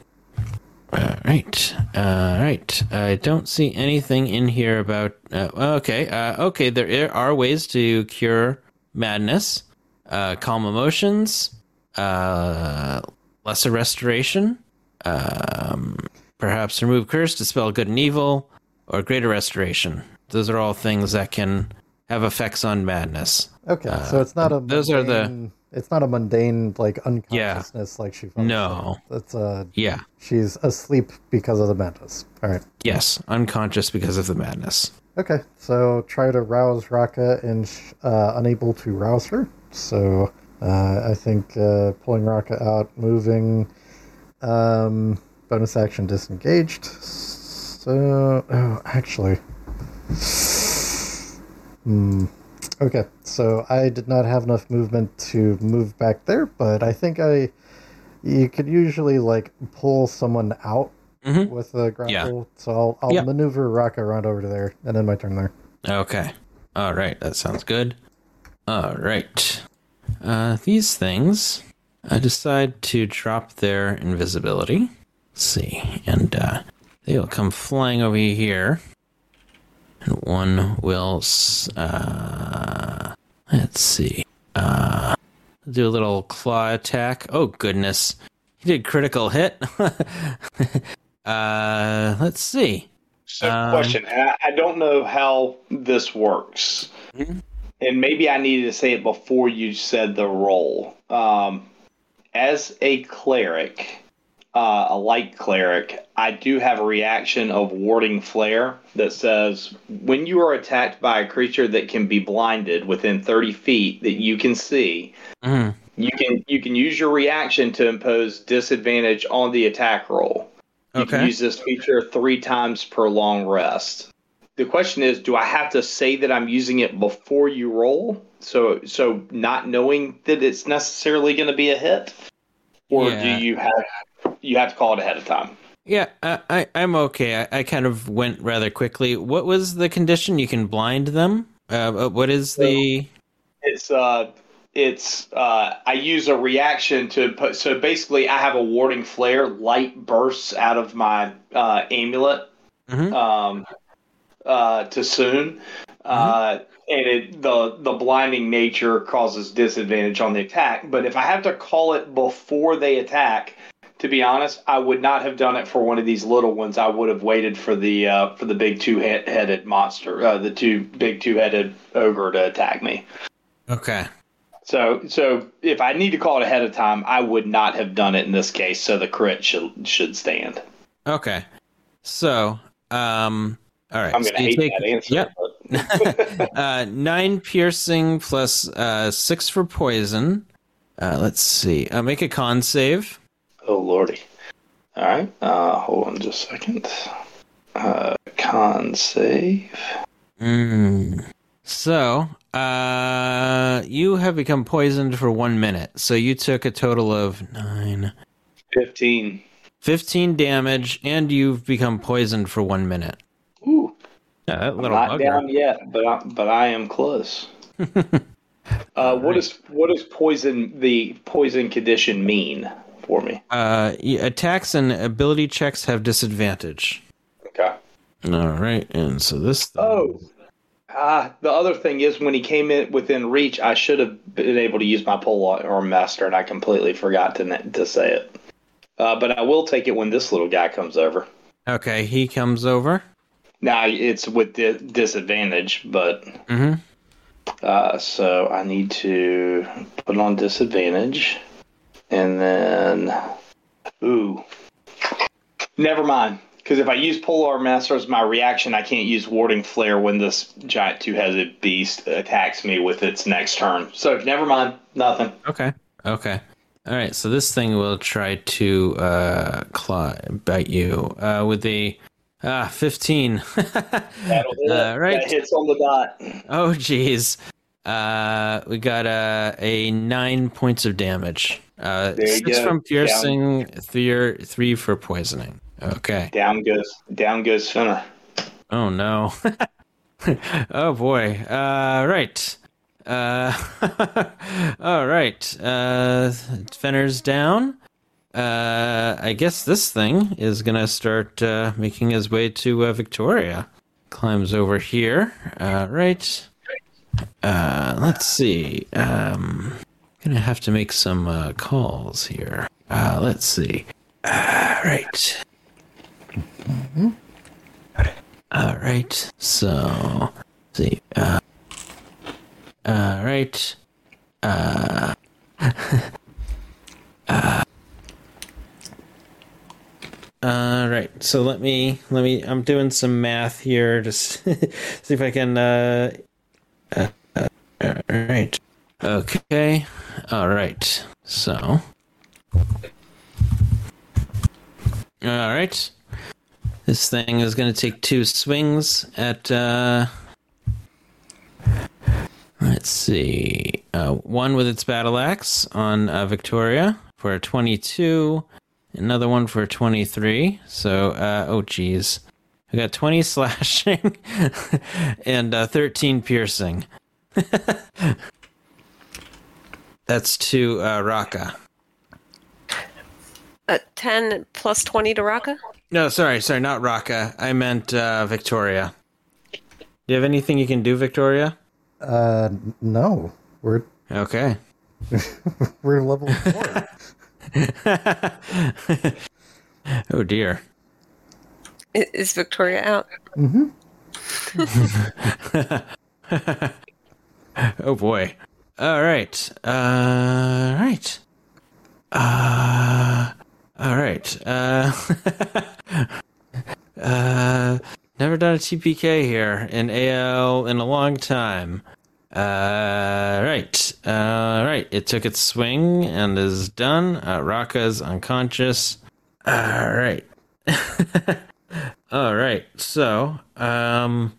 all right, all right. I don't see anything in here about. Uh, okay, uh, okay. There are ways to cure madness, uh, calm emotions, uh, lesser restoration, um, perhaps remove curse, dispel good and evil, or greater restoration. Those are all things that can have effects on madness. Okay, so it's not a Uh, those are the- it's not a mundane like unconsciousness like she. falls No. asleep. It's uh Yeah. she's asleep because of the madness. All right. Yes, unconscious because of the madness. Okay, so try to rouse Raka and sh- uh, unable to rouse her. So uh, I think uh, pulling Raka out, moving, um, bonus action disengaged. So, oh, actually. Hmm. Okay, so I did not have enough movement to move back there, but I think I. You could usually like pull someone out Mhm. with a grapple, Yeah. so I'll, I'll maneuver Raka around over to there, and then my turn there. Okay. All right. That sounds good. All right. Uh, these things, I decide to drop their invisibility. Let's see. And uh, they will come flying over here. And one will. Uh, let's see. Uh, do a little claw attack. Oh, goodness. He did critical hit. uh, let's see. So, Um, question. and I, I don't know how this works, Mhm. And maybe I needed to say it before you said the role. Um, as a cleric, uh, a light cleric, I do have a reaction of warding flare that says when you are attacked by a creature that can be blinded within 30 feet that you can see, Mhm. you can you can use your reaction to impose disadvantage on the attack roll. You Okay. can use this feature three times per long rest. The question is, do I have to say that I'm using it before you roll? So so not knowing that it's necessarily going to be a hit, or Yeah. do you have you have to call it ahead of time? Yeah, I, I, I'm okay. I, I kind of went rather quickly. What was the condition? You can blind them. Uh, uh, what is the? It's uh, it's uh, I use a reaction to put. So basically, I have a warding flare. Light bursts out of my uh, amulet Mhm. um, uh, to soon, uh, and it the the blinding nature causes disadvantage on the attack. But if I have to call it before they attack, to be honest, I would not have done it for one of these little ones. I would have waited for the uh, for the big two headed monster, uh, the two big two headed ogre to attack me. Okay. So, so if I need to call it ahead of time, I would not have done it in this case. So the crit should should stand. Okay. So, um, all right. I'm going to you hate take- that answer. Yep. but- uh, nine piercing plus uh, six for poison. Uh, let's see. Uh, make a con save. oh lordy! All right, uh, hold on just a second. Uh, con save. Mm. So, uh, you have become poisoned for one minute. So you took a total of nine, Fifteen. 15 damage, and you've become poisoned for one minute. Yeah, that I'm little not bugger. down yet, but I, but I am close. uh, what does what does poison the poison condition mean for me. Uh, attacks and ability checks have disadvantage. Okay. All right, and so this. Oh. Ah, the other thing is when he came in within reach, I should have been able to use my pole arm master, and I completely forgot to to say it. Uh, but I will take it when this little guy comes over. Okay, he comes over. Now it's with di- disadvantage, but Mm-hmm. uh, so I need to put on disadvantage, and then ooh, never mind. Because if I use Polearm Master as my reaction, I can't use Warding Flare when this giant two-headed beast attacks me with its next turn. So never mind, nothing. Okay. Okay. All right. So this thing will try to uh, claw, bite you uh, with a ah fifteen. Uh, right. That hits on the dot. oh, jeez. Uh, we got a a nine points of damage. Uh, There you six go. from piercing, three three for poisoning. Okay. Down goes down goes Fenner. Oh no. oh boy. Uh, right. Uh, all right. Uh, Fenner's down. Uh, I guess this thing is gonna start uh, making his way to uh, Victoria. Climbs over here. Uh, right. Uh, let's see. Um, gonna have to make some uh, calls here. Uh, let's see. Right. All right. So, see. Uh, all right. Uh, all right. So let me let me. I'm doing some math here just see if I can. Uh, uh, uh, all right. Okay. All right. So. All right. This thing is going to take two swings at. Uh, let's see. Uh, one with its battle axe on uh, Victoria for a 22. Another one for 23. So, uh, oh, geez. I got 20 slashing and uh, 13 piercing. That's to uh, Raka. Uh, 10 plus 20 to Raka? No, sorry, sorry, not Raka. I meant uh, Victoria. Do you have anything you can do, Victoria? Uh, no, we're Okay. we're level four. Oh dear. Is Victoria out? Oh boy. All right. Uh, right. Uh, all right. Uh, uh, never done a TPK here in AL in a long time. Uh, right. Uh, right. It took its swing and is done. Uh, Raka's unconscious. All right. All right. So, um,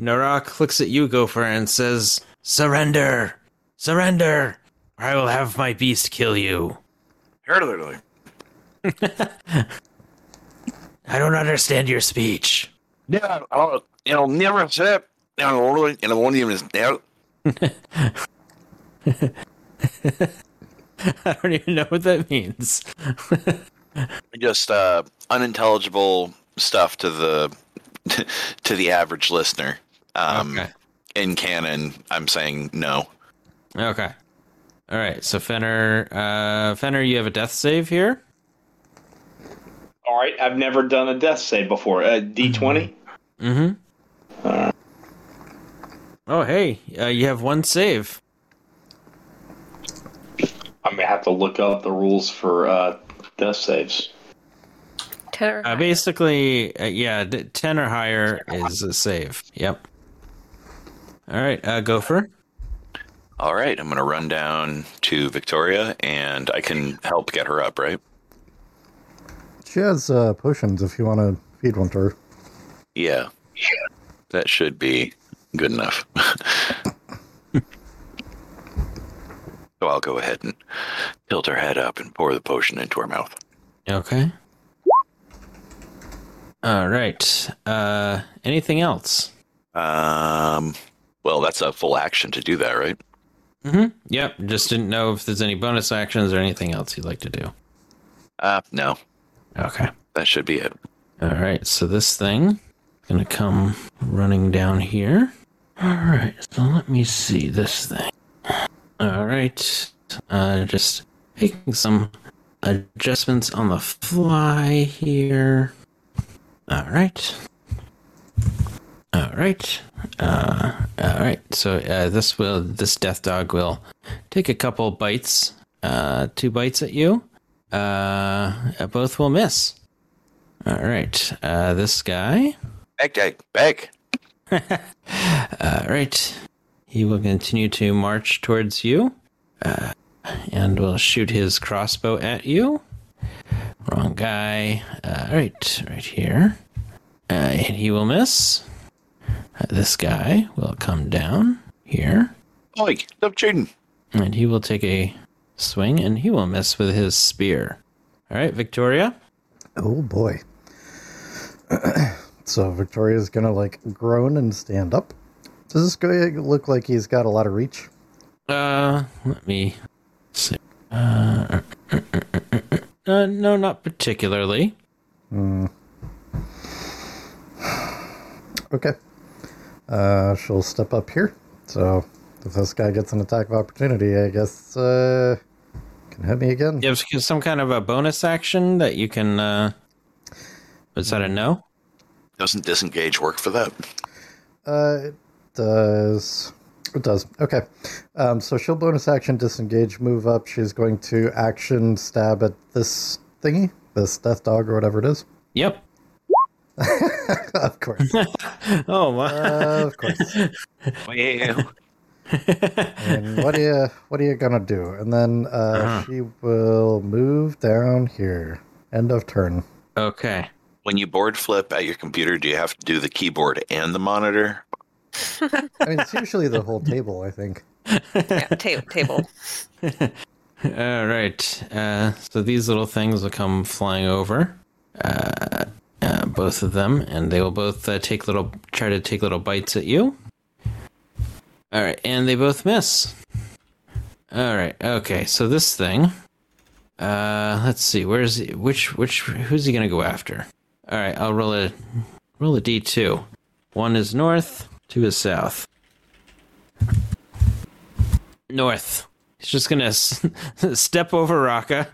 Narak looks at you, Gopher, and says, Surrender! Surrender! Or I will have my beast kill you. I don't understand your speech. Yeah, I don't, you know, never said, you know, really, you know, one of them is there. I don't even know what that means. Just uh, unintelligible stuff to the to the average listener. Um, Okay. In canon, I'm saying no. Okay. All right. So Fenner, uh, Fenner, you have a death save here. All right, I've never done a death save before. Uh, D twenty. Mm-hmm. Oh, hey, uh, you have one save. I'm gonna have to look up the rules for uh, death saves. 10 or Uh, higher. basically, uh, yeah, d- ten or higher is a save. Yep. All right, uh, Gopher. All right, I'm going to run down to Victoria, and I can help get her up, right? She has uh, potions if you want to feed one to her. Yeah, that should be good enough. so I'll go ahead and tilt her head up and pour the potion into her mouth. Okay. All right. Uh, anything else? Um, well, that's a full action to do that, right? Mm-hmm. Yep. Just didn't know if there's any bonus actions or anything else you'd like to do. Uh, no, Okay. that should be it. All right. So this thing gonna come running down here. All right. So let me see this thing. All right. Uh, just making some adjustments on the fly here. All right. All right. Uh, all right. So uh, this will this death dog will take a couple bites. Uh, two bites at you. Uh, both will miss. All right. Uh, this guy. Back, back, back. All right. He will continue to march towards you, uh, and will shoot his crossbow at you. Wrong guy. Uh, all right, right here. Uh, and he will miss. Uh, this guy will come down here, Oi, stop shooting. and he will take a swing, and he will miss with his spear. All right, Victoria. Oh boy. so Victoria's gonna like groan and stand up. Does this guy look like he's got a lot of reach? Uh, let me see. Uh, uh, no, not particularly. Okay. Uh, she'll step up here. So if this guy gets an attack of opportunity, I guess uh, can hit me again. You have some kind of a bonus action that you can. Uh, is that a no? Doesn't disengage work for that? Uh, it does. It does. Okay. Um, so she'll bonus action disengage, move up. She's going to action stab at this thingy, this death dog or whatever it is. Yep. of course. Oh wow. Uh, of course. Well, And what are you what are you gonna do? And then uh, Uh-huh. she will move down here. End of turn. okay. when you board flip at your computer, do you have to do the keyboard and the monitor? I mean, it's usually the whole table. I think. Yeah, ta- table. All right. Uh, so these little things will come flying over. Uh, uh, both of them, and they will both uh, take little, try to take little bites at you. All right, and they both miss. All right. Okay. So this thing. Uh, let's see. Where's he, which which who's he gonna go after? All right. I'll roll a roll a d two. One is north. Two his south. North. He's just gonna s- step over Raka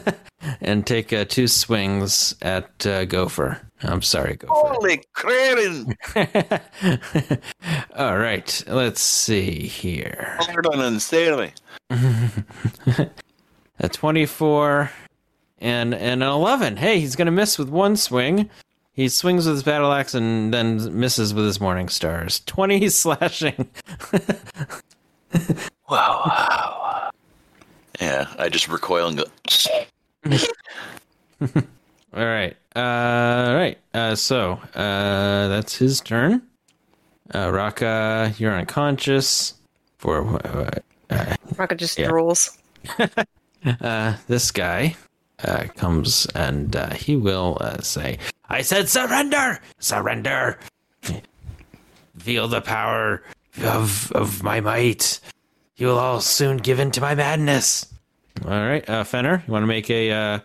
and take uh, two swings at uh, Gopher. I'm sorry, Gopher. Holy crap! All right, let's see here. Unsteadily. A 24 and, and an 11. Hey, he's gonna miss with one swing. He swings with his battle axe and then misses with his morning stars. 20 slashing. Wow. wow. Yeah, I just recoil and go. All right. Uh, all right. Uh, so uh, that's his turn. Uh, Raka, you're unconscious. For uh, Rocket just Yeah. rules. uh, this guy uh, comes and uh, he will uh, say, "I said surrender, surrender. Feel the power of of my might. You will all soon give in to my madness." All right, uh, Fenner, you want to make a uh,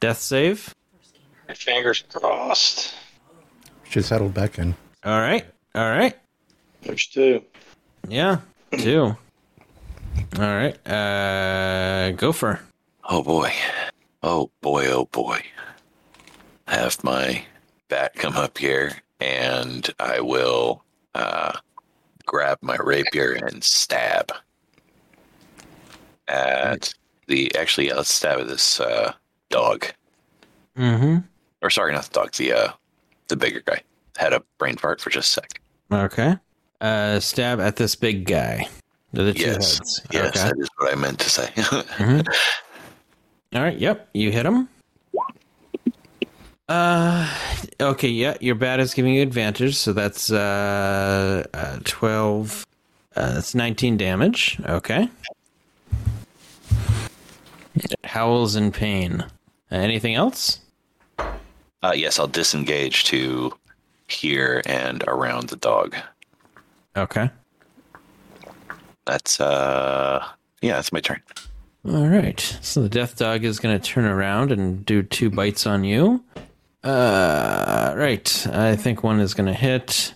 death save? My fingers crossed. She's settled back in. All right, all right. There's two. Yeah, two. All right. Uh, Gopher. Oh boy. Oh boy, oh boy. Have my bat come up here and I will uh, grab my rapier and stab at the. Actually, yeah, let's stab at this uh, dog. Mm-hmm. Or sorry, not the dog, the, uh, the bigger guy. Had a brain fart for just a sec. Okay. Uh, stab at this big guy. The two Yes. heads. Yes, Okay. that is what I meant to say. All right. Yep. You hit him. Uh. Okay. Yeah. Your bat is giving you advantage, so that's uh, uh twelve. Uh, that's nineteen damage. Okay. It howls in pain. Uh, anything else? uh, yes, I'll disengage to here and around the dog. Okay. That's uh, yeah, that's my turn. All right. So the death dog is going to turn around and do two bites on you. Uh, right. I think one is going to hit.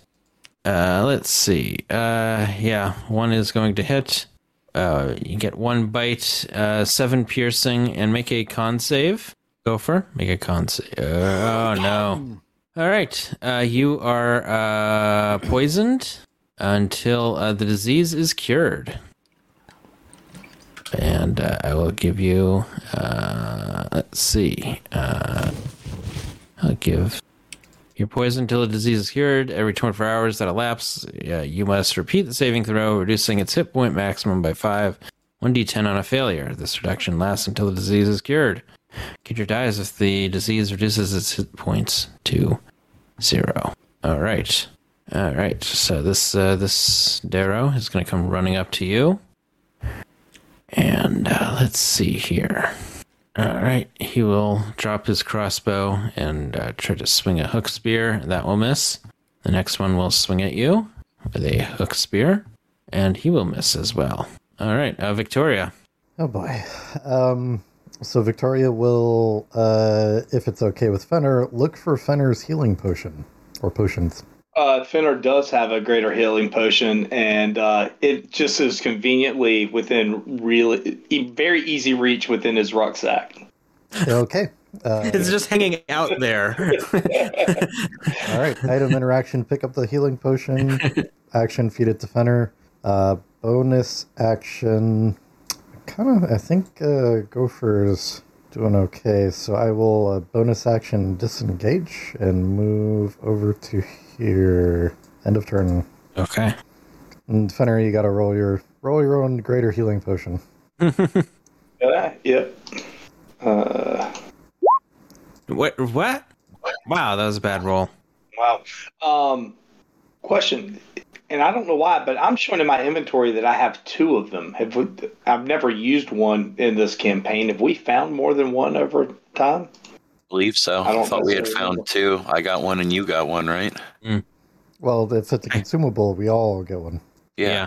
Uh, let's see. Uh, yeah, one is going to hit. Uh, you get one bite, uh, seven piercing, and make a con save. Gopher, make a con save. Oh no! All right, uh, you are uh, poisoned until uh, the disease is cured. And uh, I will give you. Uh, let's see. Uh, I'll give. your poison until the disease is cured. Every 24 hours that elapse, uh, you must repeat the saving throw, reducing its hit point maximum by 5. 1d10 on a failure. This reduction lasts until the disease is cured. Creature dies if the disease reduces its hit points to zero. All right. All right. So this uh, this Derro is going to come running up to you. And uh, let's see here. All right, he will drop his crossbow and uh, try to swing a hook spear. That will miss. The next one will swing at you with a hook spear, and he will miss as well. All right, uh, Victoria. Oh boy. Um, so Victoria will, uh, if it's okay with Fenner, look for Fenner's healing potion or potions. Uh, Fenner does have a greater healing potion, and uh, it just is conveniently within really e- very easy reach within his rucksack. Okay. Uh, It's just hanging out there. all right. Item interaction: pick up the healing potion. Action: feed it to Fenner. Uh, bonus action. Kind of. I think uh, Gopher's doing okay. So I will uh, bonus action disengage and move over to here. End of turn. okay. And Fenner, you got to roll your roll your own greater healing potion. Yeah, yep. Uh, What? What? Wow, that was a bad roll. wow. Um, question, and I don't know why, but I'm showing in my inventory that I have two of them. Have we, I've never used one in this campaign. Have we found more than one over time? Believe so. I I don't thought we had necessarily found two. I got one and you got one, right? Well, if it's a consumable, we all get one. Yeah.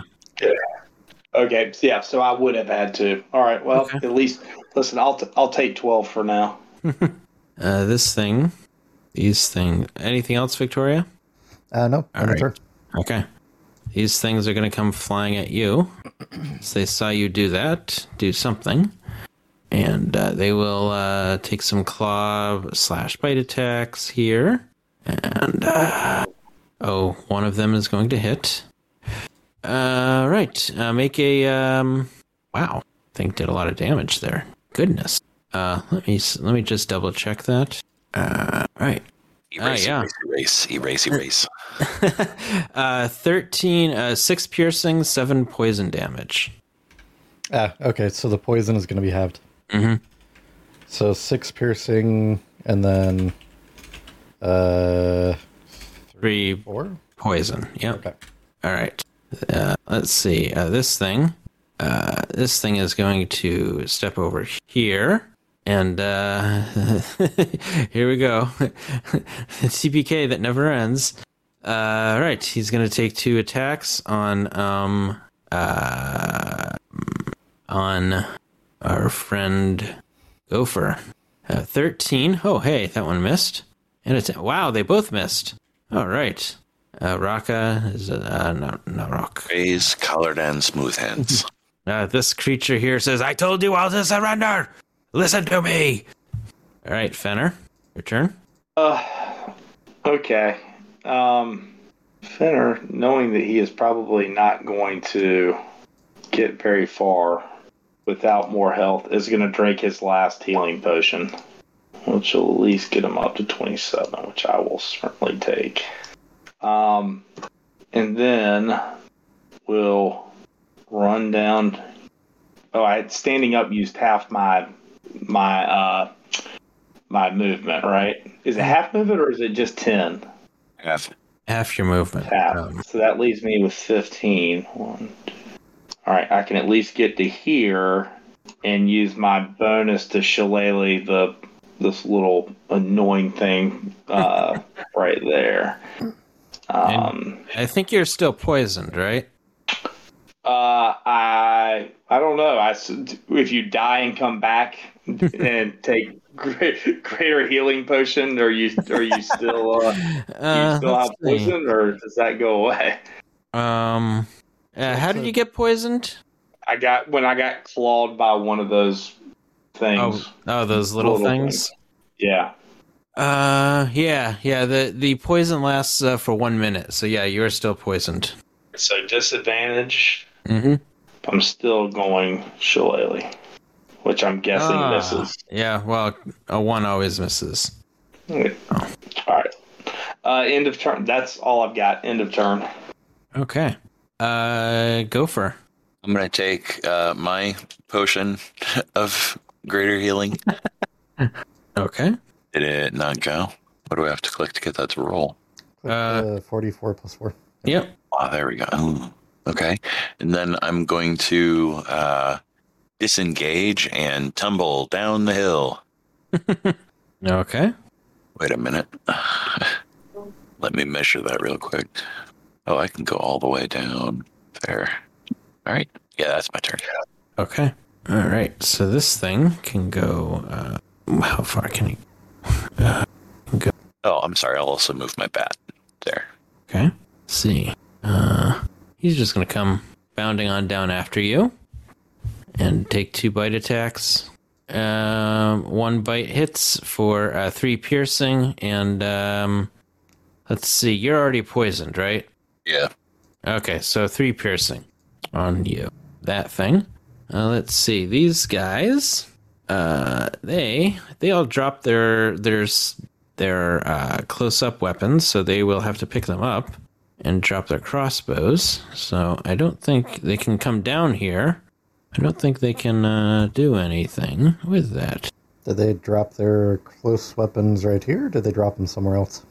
Okay, yeah. So I would have had to. All right. Well, Okay. at least listen. I'll t- I'll take twelve for now. Uh, this thing, these thing. Anything else, Victoria? Uh, no, All end of right. turn. Okay. These things are going to come flying at you. so they saw you do that, do something. And uh, they will uh, take some claw slash bite attacks here. And, uh, oh, one of them is going to hit. Uh, right. Uh, make a, um, wow. Think did a lot of damage there. Goodness. Uh, let me, let me just double check that. Uh, right. Erase, Ah, yeah. erase, erase, erase, erase. uh, 13, uh, 6 piercing, 7 poison damage. Ah, okay. So the poison is going to be halved. Mm-hmm. So six piercing, and then uh, 3 four. poison. Yep. Okay. All right. Uh, let's see. Uh, this thing. Uh, this thing is going to step over here. And uh, here we go. TPK that never ends. Uh, right. He's going to take two attacks on um uh on our friend Gopher. Uh, 13. Oh, hey, that one missed. And it's wow, they both missed. All right. Uh, Raka is uh, not not Rock. Raise, colored, and smooth hands. Uh, this creature here says, "I told you all to surrender. Listen to me." All right, Fenner, your turn. Uh, okay. Um, Fenner, knowing that he is probably not going to get very far without more health, is going to drink his last healing potion, which will at least get him up to 27, which I will certainly take. Um, and then we'll run down. Oh, I had standing up used half my my uh my movement, right? Is it half movement or is it just 10? Half. Half your movement. Half. Um, so that leaves me with 15. One, two. All right, I can at least get to here and use my bonus to shillelagh the this little annoying thing uh, right there. Um, I think you're still poisoned, right? Uh, I I don't know. I s- if you die and come back and take great, greater healing potion, are you are you still uh, do you Uh, still have let's see. poison, or does that go away? Um, uh, how did you get poisoned? I got when I got clawed by one of those things. Oh, oh, those little, Little things. Yeah. Uh, yeah, yeah. The the poison lasts uh, for one minute, so yeah, you're still poisoned. So disadvantage. Mm-hmm. I'm still going shillelagh, which I'm guessing Ah. misses. Yeah, well, a one always misses. All right. Uh, end of turn. That's all I've got. End of turn. Okay. Uh, Gopher. I'm gonna take uh, my potion of greater healing. Okay. Did it not go? What do I have to click to get that to roll? Click, Uh, uh, 44 plus 4. Yep. Ah, there we go. Ooh, Okay, and then I'm going to uh, disengage and tumble down the hill. Okay. Wait a minute. Let me measure that real quick. Oh, I can go all the way down there. All right. Yeah, that's my turn. Okay. All right. So this thing can go. Uh, how far can he? Go? Oh, I'm sorry. I'll also move my bat there. Okay. Let's see. Uh, he's just gonna come bounding on down after you, and take two bite attacks. Um, one bite hits for uh, three piercing, and um, let's see. You're already poisoned, right? Yeah. Okay, so three piercing on you. That thing. Uh, let's see. These guys, uh, they they all drop their their their uh, close up weapons, so they will have to pick them up and drop their crossbows. So I don't think they can come down here. I don't think they can uh, do anything with that. Did they drop their close weapons right here? Or did they drop them somewhere else?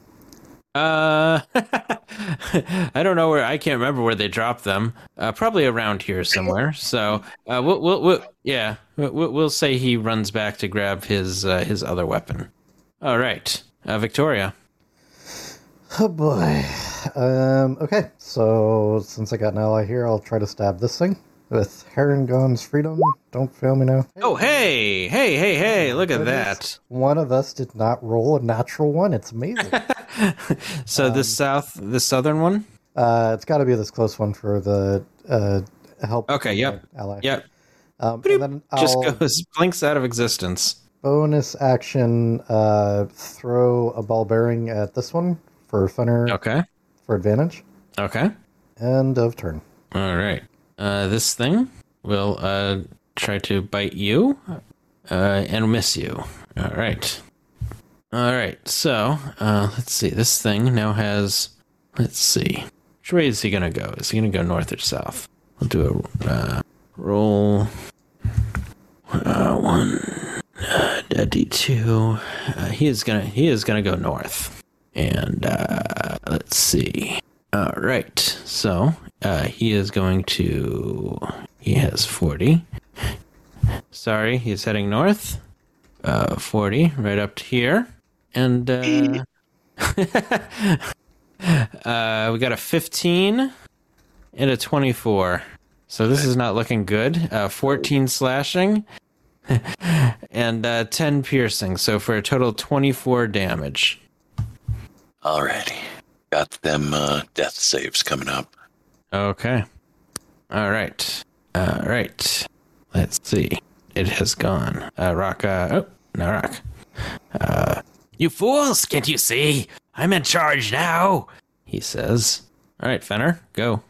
Uh, I don't know where. I can't remember where they dropped them. Uh, probably around here somewhere. So, uh, we'll, we'll, we'll yeah, we'll, we'll say he runs back to grab his uh, his other weapon. All right, uh, Victoria. Oh boy. Um, okay, so since I got an ally here, I'll try to stab this thing with Harengon's freedom. Don't fail me now. Oh, hey, hey, hey, hey! Look at that. One of us did not roll a natural one. It's amazing. So the south, the southern one. uh, it's got to be this close one for the uh, help. Okay, yep. Ally. Yep, Um, and then just I'll goes blinks out of existence. bonus action uh, throw a ball bearing at this one for Fenner Okay, for advantage. okay. End of turn. All right. Uh, this thing will uh, try to bite you uh, and miss you. All right. All right. So uh, let's see. This thing now has. Let's see. Which way is he gonna go? Is he gonna go north or south? We'll do a uh, roll. Uh, one uh, d two. Uh, he is gonna. He is gonna go north. And uh, let's see. All right. So uh, he is going to. He has 40. Sorry, he's heading north. Uh, 40, right up to here. And uh, uh, we got a 15 and a 24. So this is not looking good. Uh, 14 slashing and uh, 10 piercing. So for a total 24 damage. Alrighty. Got them uh, death saves coming up. Okay. All right. All right. Let's see. It has gone. Uh, rock. Uh, oh, no rock. Uh, you fools! Can't you see? I'm in charge now. He says. All right, Fenner, go.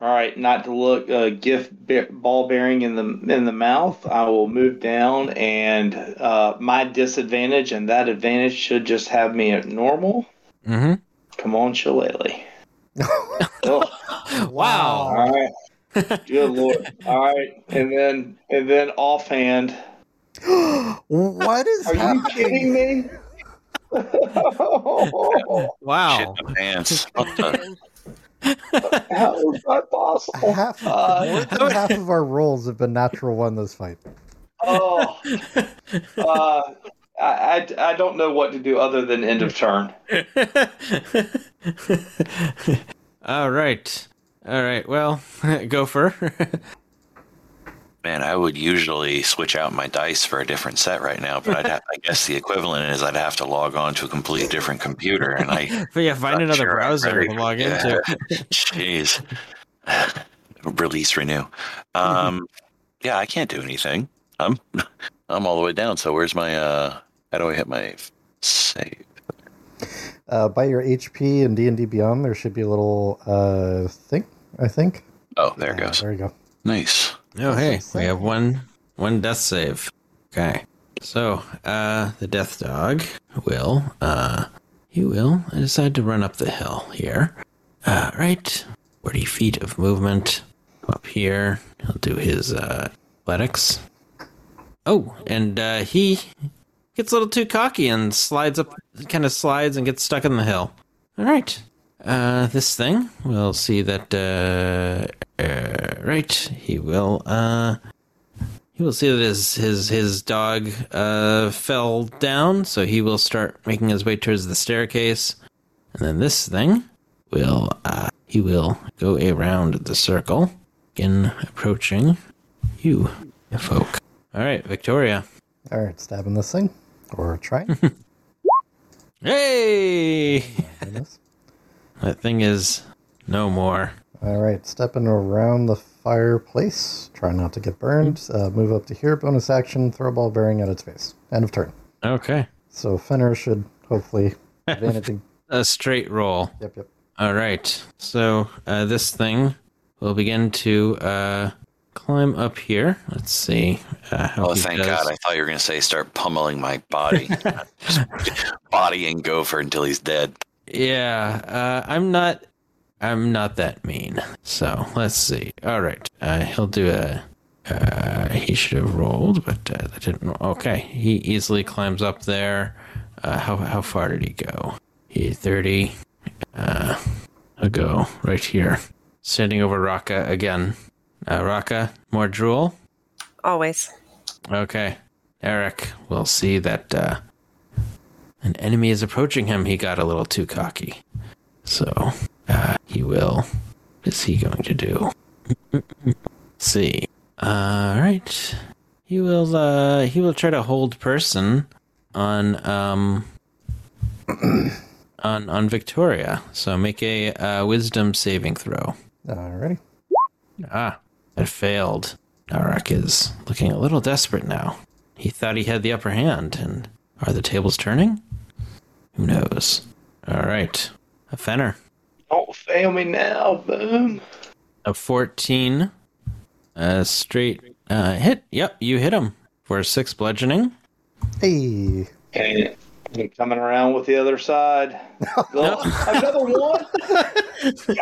All right, not to look uh, gift be- ball bearing in the in the mouth. I will move down, and uh, my disadvantage and that advantage should just have me at normal. Mm-hmm. Come on, Shillelagh. Oh, Wow. all right. Good lord. All right, and then and then offhand. What is Are you kidding me? Wow. Shit my pants. How is that possible? Half, Uh, more than half of our rolls have been natural one this fight. Oh, uh, I, I, I don't know what to do other than end of turn. All right. All right. Well, Gopher. Man, I would usually switch out my dice for a different set right now, but I'd have, I guess the equivalent is I'd have to log on to a completely different computer, and I but yeah, find another sure browser to log Yeah. into. Jeez. Release renew. Um yeah, I can't do anything. I'm I'm all the way down. So where's my uh how do I hit my save? Uh, by your HP and D and D Beyond, there should be a little uh thing. I think. Oh, there it Uh, goes. there you go. Nice. Oh, hey, we have one one death save. Okay, so uh, the death dog will uh, he will I decide to run up the hill here. Uh, right, forty feet of movement up here. He'll do his uh, athletics. Oh, and uh, he gets a little too cocky and slides up, kind of slides and gets stuck in the hill. All right. Uh, this thing, we'll see that, uh, uh, right, he will, uh, he will see that his, his, his dog, uh, fell down, so he will start making his way towards the staircase. And then this thing will, uh, he will go around the circle, again approaching you, folk. All right, Victoria. All right, stabbing this thing or try. Hey! That thing is no more. All right, stepping around the fireplace. Try not to get burned. Uh, move up to here. Bonus action. Throw a ball bearing at its face. End of turn. Okay. So Fenner should hopefully advantaging. A straight roll. yep, yep. All right. So uh, this thing will begin to uh, climb up here. Let's see uh, Oh, thank does. God. I thought you were going to say start pummeling my body. body and gopher until he's dead. Yeah, uh, I'm not. I'm not that mean. So let's see. All right. Uh, he'll do a. Uh, he should have rolled, but uh, that didn't. Okay. He easily climbs up there. Uh, how how far did he go? He thirty. Uh, I'll go right here. Standing over Raka again. Uh, Raka, more drool. Always. Okay. Eric will see that uh, an enemy is approaching him. He got a little too cocky. So uh, he will. What is he going to do? See. All right. He will. Uh, he will try to hold person on um on on Victoria. So make a uh, wisdom saving throw. Alrighty. Ah, it failed. Narak is looking a little desperate now. He thought he had the upper hand, and are the tables turning? Who knows? All right, a Fenner, Don't fail me now, boom. a fourteen, a straight uh, hit. Yep, you hit him for a six bludgeoning. Hey. And I'm coming around with the other side. Another one?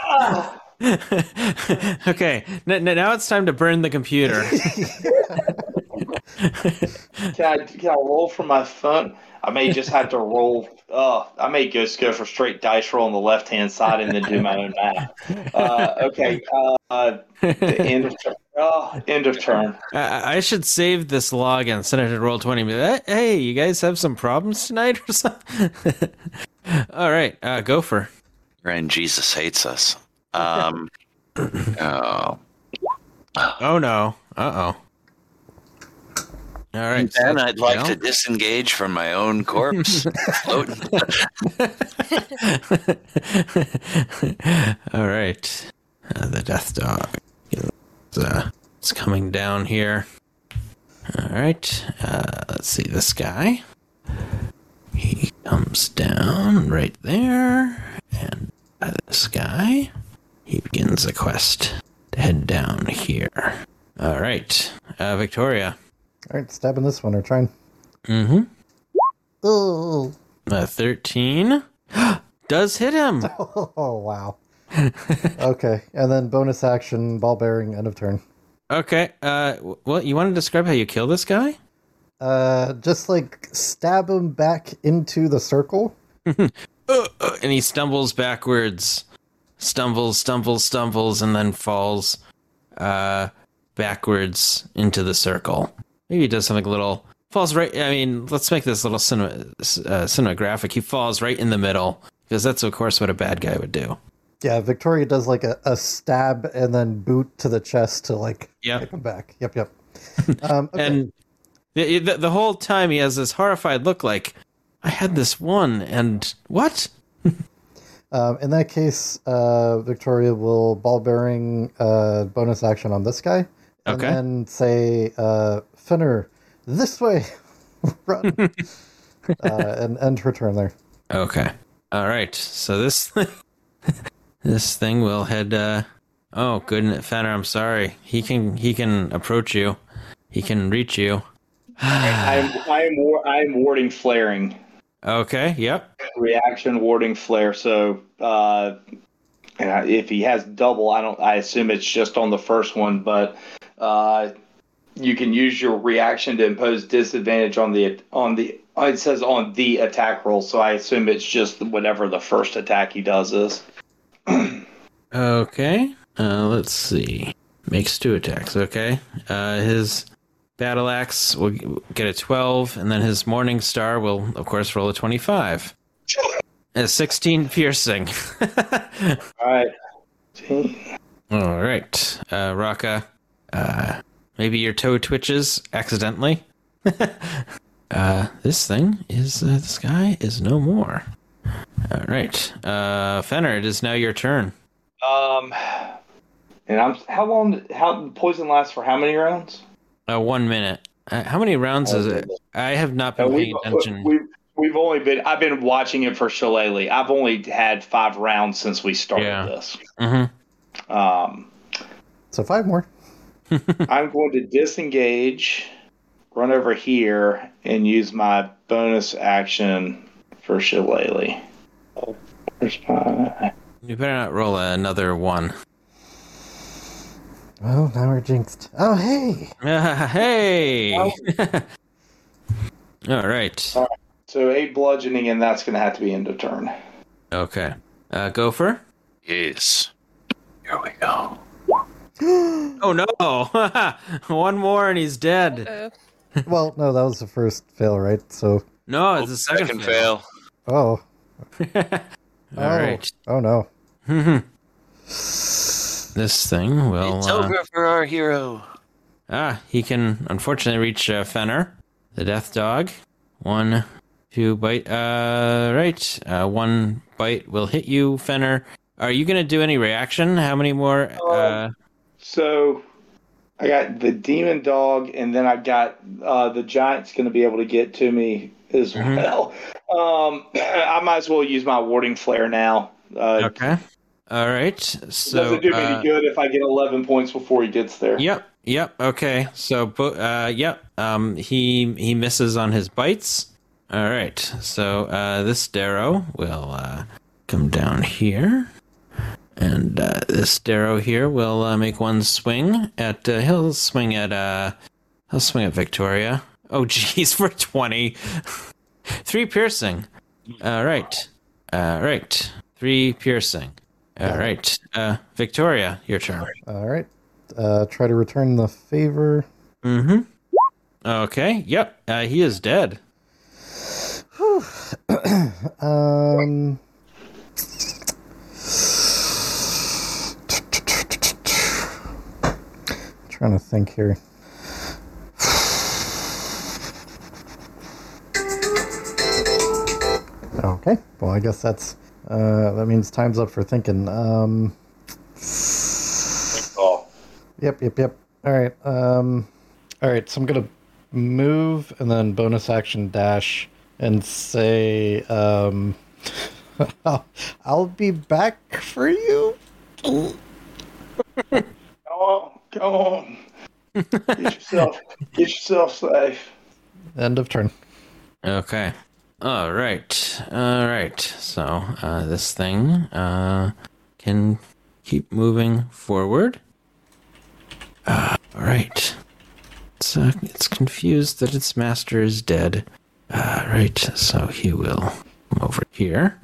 Ah. okay, n- n- now it's time to burn the computer. Can I, can I roll from my phone? I may just have to roll. Oh, I may just Gopher straight dice roll on the left hand side and then do my own math. Uh, okay. Uh, the end of turn. Oh, end of turn. I-, I should save this log and send it to roll twenty. Hey, you guys have some problems tonight or something? All right, uh, go for. And Jesus hates us. Um, oh. Oh no. Uh oh. All right. so And that's I'd like jail. to disengage from my own corpse. All right. Uh, the death dog. It's, uh, it's coming down here. All right. Uh, let's see this guy. He comes down right there, and uh, this guy. He begins a quest to head down here. All right, uh, Victoria. All right, stabbing this one or trying. Mm-hmm. Oh. Thirteen does hit him. Oh wow. okay, and then bonus action, ball bearing, end of turn. Okay. Uh, well, you want to describe how you kill this guy? Uh, just like stab him back into the circle. Uh, uh, and he stumbles backwards, stumbles, stumbles, stumbles, and then falls uh, backwards into the circle. Maybe he does something a little falls right. I mean, let's make this a little cinema, uh, cinematographic. He falls right in the middle because that's of course what a bad guy would do. yeah, Victoria does like a, a stab and then boot to the chest to like Yep. kick him back. Yep, yep. Um, okay. And the, the the whole time he has this horrified look, like I had this one, and what? Um, in that case, uh, Victoria will ball bearing uh, bonus action on this guy, and Okay. then say, uh, "Finner, this way, run," uh, and end her turn there. Okay. All right. So this this thing will head. uh Oh, goodness, Fenner. I'm sorry. He can he can approach you. He can reach you. I'm I'm I'm warding flaring Okay. Yep. reaction warding flare. So uh, and I, if he has double, I don't. I assume it's just on the first one, but uh, you can use your reaction to impose disadvantage on the on the. It says on the attack roll, so I assume it's just whatever the first attack he does is. Okay. Uh, let's see. Makes two attacks. Okay. Uh, his battle axe will get a 12, and then his morning star will, of course, roll a 25. A 16 piercing. All right. All right. Uh, Raka, uh, maybe your toe twitches accidentally. uh, this thing is, uh, this guy is no more. All right. Uh, Fenner, it is now your turn. Um, and I'm how long? How poison lasts for how many rounds? Uh, one minute. Uh, how many rounds is it? I have not been Uh, paying we've, attention. we've we've only been. I've been watching it for Shillelagh. I've only had five rounds since we started Yeah. this. hmm Um, So five more. I'm going to disengage, run over here, and use my bonus action for Shillelagh. Where's my? You better not roll another one. Oh, now we're jinxed. Oh, hey. Ah, hey! All right. All right. So eight bludgeoning, and that's going to have to be end of turn. Okay. Uh, Gopher? Yes. Here we go. Oh no! one more and he's dead. Uh, Well, no, that was the first fail, right? So, No, it's the second, fail. oh, All oh, right. oh no. This thing will. It's uh, over for our hero. Ah, he can unfortunately reach uh, Fenner, the death dog. One, two bite. Uh, right. Uh, one bite will hit you, Fenner. Are you gonna do any reaction? How many more? Uh, So I got the demon dog, and then I've got uh, the giant's going to be able to get to me as Mhm. well. Um, I might as well use my warding flare now. Uh, okay. All right. So. doesn't do me uh, any good if I get 11 points before he gets there. Yep. Yep. Okay. So, uh, yep. Um, he he misses on his bites. All right. So uh, this Derro will uh, come down here, and uh, this Derro here will uh, make one swing at. Uh, he'll swing at. Uh, he'll swing at Victoria. Oh, geez, for twenty. Three piercing. All right. All right. Three piercing. All right. Uh, Victoria, your turn. All right. Uh, try to return the favor. Mm-hmm. Okay. Yep. Uh, he is dead. Um. Trying to think here. Okay. Well, I guess that's uh, that means time's up for thinking. Um. Oh, Yep, yep, yep. All right. Um, all right. So I'm gonna move and then bonus action dash and say, um, "I'll be back for you." go on, go on. Get yourself, get yourself safe. End of turn. Okay. All right. All right. So uh, this thing uh, can keep moving forward. Uh, all right. It's uh, it's confused that its master is dead. Uh, right. So he will come over here.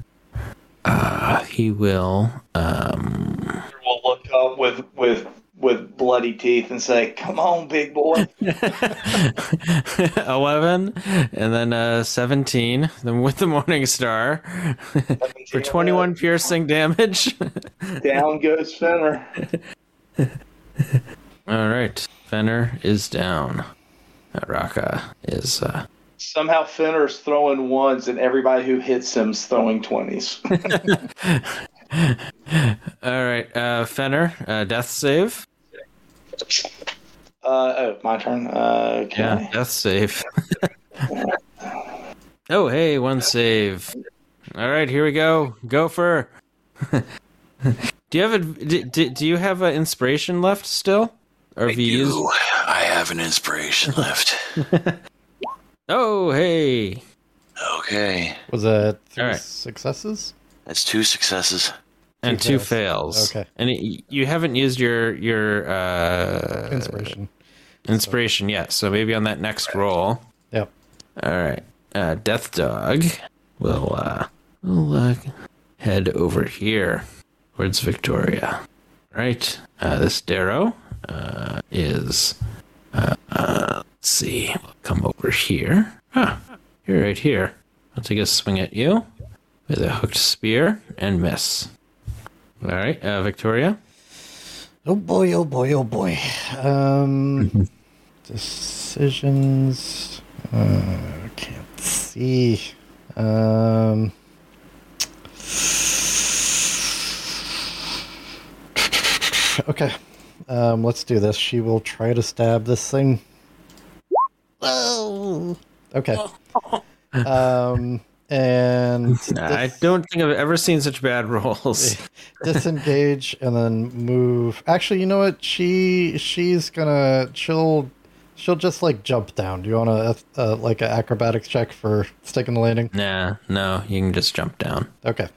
Uh, he will. Um, We'll look up with with with bloody teeth and say, "Come on, big boy." 11 and then uh 17 then with the morning star for 21 piercing damage Down goes Fenner. all right fenner is down uh, raka is uh Somehow Fenner's throwing ones, and everybody who hits him's throwing twenties. all right uh fenner uh death save Uh, oh, my turn. Uh, okay. yeah death save oh hey one save all right here we go go for do you have a do, do, do you have an inspiration left still or I have you used. I have an inspiration left. oh hey Okay. Was that three All right. successes? That's two successes. And Two fails. Okay. And it, you haven't used your your uh, Inspiration. inspiration yet, so maybe on that next roll. Yep. All right. Uh, Death Dog will uh, will uh, head over here towards Victoria. Right. Uh, this Derro uh, is. Uh, uh, let's see. Come over here. Ah, you're right here. I'll take a swing at you with a hooked spear and miss. All right, uh, Victoria. Oh boy, oh boy, oh boy. Um, decisions. Uh, can't see. Um, okay. Um, let's do this. She will try to stab this thing. Oh. Okay. Um, and I don't think I've ever seen such bad rolls. disengage and then move. Actually, you know what? She she's gonna she'll she'll just like jump down. Do you want to uh, like an acrobatics check for sticking the landing? nah, no, you can just jump down. Okay.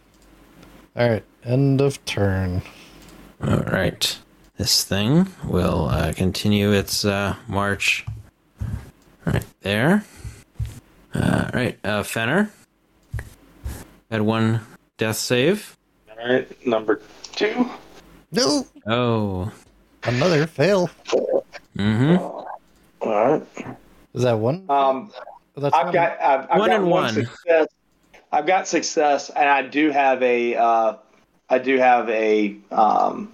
All right. End of turn. All right. This thing will uh, continue its uh, march right there. Uh, right, uh, Fenner had one death save. All right, number two. No, Oh, another fail. mm-hmm. All right. Is that one? Um, That's I've one. got I've, I've One got and one, one. success. I've got success, and I do have a uh, I do have a um,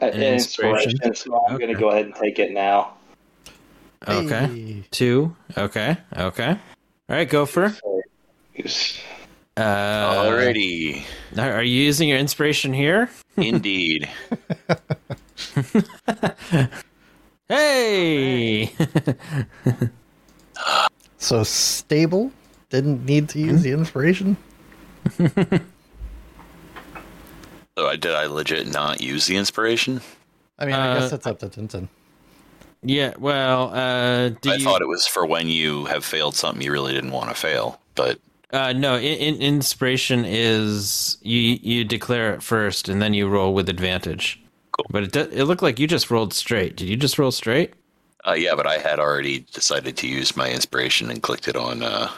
an, an inspiration. inspiration. so I'm going to go ahead and take it now. Okay, Hey. two. Okay, okay. All right, Gopher. Yes. Uh, Alrighty. Are are you using your inspiration here? Indeed. Hey! So stable. Didn't need to use the inspiration. So I did I legit not use the inspiration? I mean, I Uh, guess it's up to Tintin. yeah, well, uh, did I you, thought it was for when you have failed something you really didn't want to fail. But Uh, no, in, in, inspiration is you you declare it first and then you roll with advantage. Cool. But it do, it looked like you just rolled straight. Did you just roll straight? uh, yeah, but I had already decided to use my inspiration and clicked it on uh,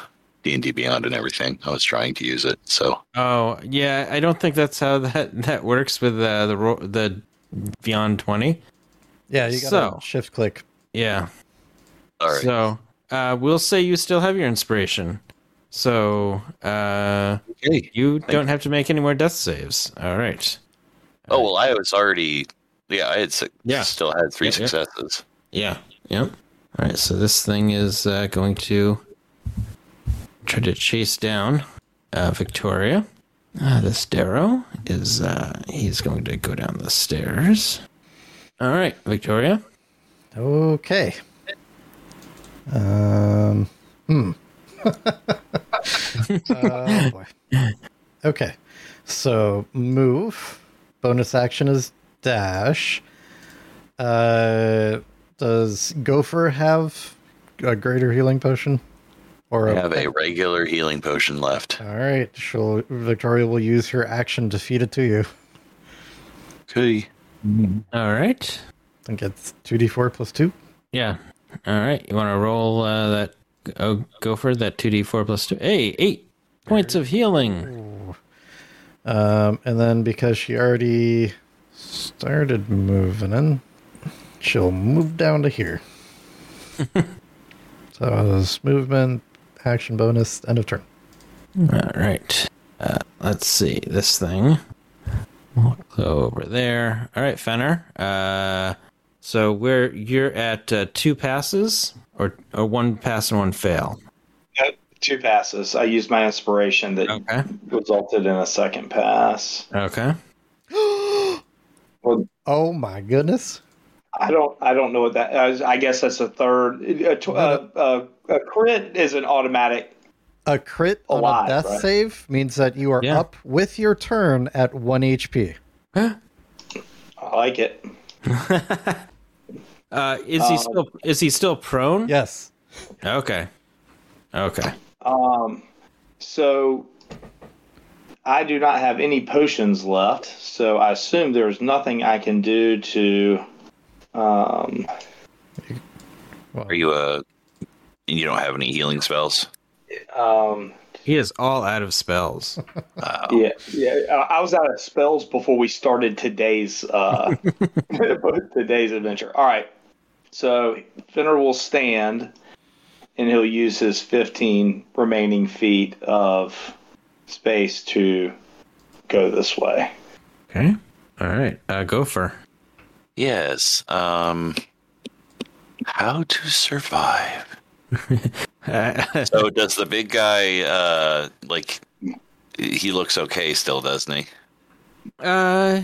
D&D Beyond and everything. I was trying to use it. So Oh, yeah. I don't think that's how that that works with uh, the ro- the Beyond Twenty. Yeah, you got So- to shift click. Yeah. all right. So uh, we'll say you still have your inspiration. So uh, okay. you don't have to make any more death saves. All right. Oh well, I was already. Yeah, I had Yeah. still had three Yep, yep. successes. Yeah. Yep. All right. So this thing is uh, going to try to chase down uh, Victoria. Uh, this Derro is uh, he's going to go down the stairs. All right, Victoria. Okay. Um. Hmm. Oh boy. Okay. So move. Bonus action is dash. Uh, does Gopher have a greater healing potion? Or I have a regular healing potion left. All right. She'll Victoria will use her action to feed it to you. Okay. All right. I think it's two d four plus two. Yeah. All right. You want to roll uh, that? Oh, go for that. Two D four plus two. Hey, eight points of healing. Um, and then because she already started moving in, she'll move down to here. so it's movement, action bonus, end of turn. All right. Uh, let's see this thing. We'll go over there. All right, Fenner. Uh, so where you're at uh, two passes or or one pass and one fail. Uh, Two passes. I used my inspiration that Okay. resulted in a second pass. Okay. Well, Oh my goodness. I don't. I don't know what that. I I guess that's a third. A, tw- uh, uh, a crit is an automatic. A crit on a death right? save means that you are Yeah. up with your turn at 1 HP. I like it. Uh, is he Um, still is he still prone? Yes. Okay. Okay. Um, so I do not have any potions left, so I assume there's nothing I can do to. Um, Are you a? You don't have any healing spells. um, He is all out of spells. Uh, yeah, yeah. uh, I was out of spells before we started today's uh, today's adventure. All right, so Finner will stand, and he'll use his 15 remaining feet of space to go this way. Okay. All right. Uh, Gopher. Yes. Um. How to survive? So does the big guy? Uh, like he looks okay still, doesn't he? uh,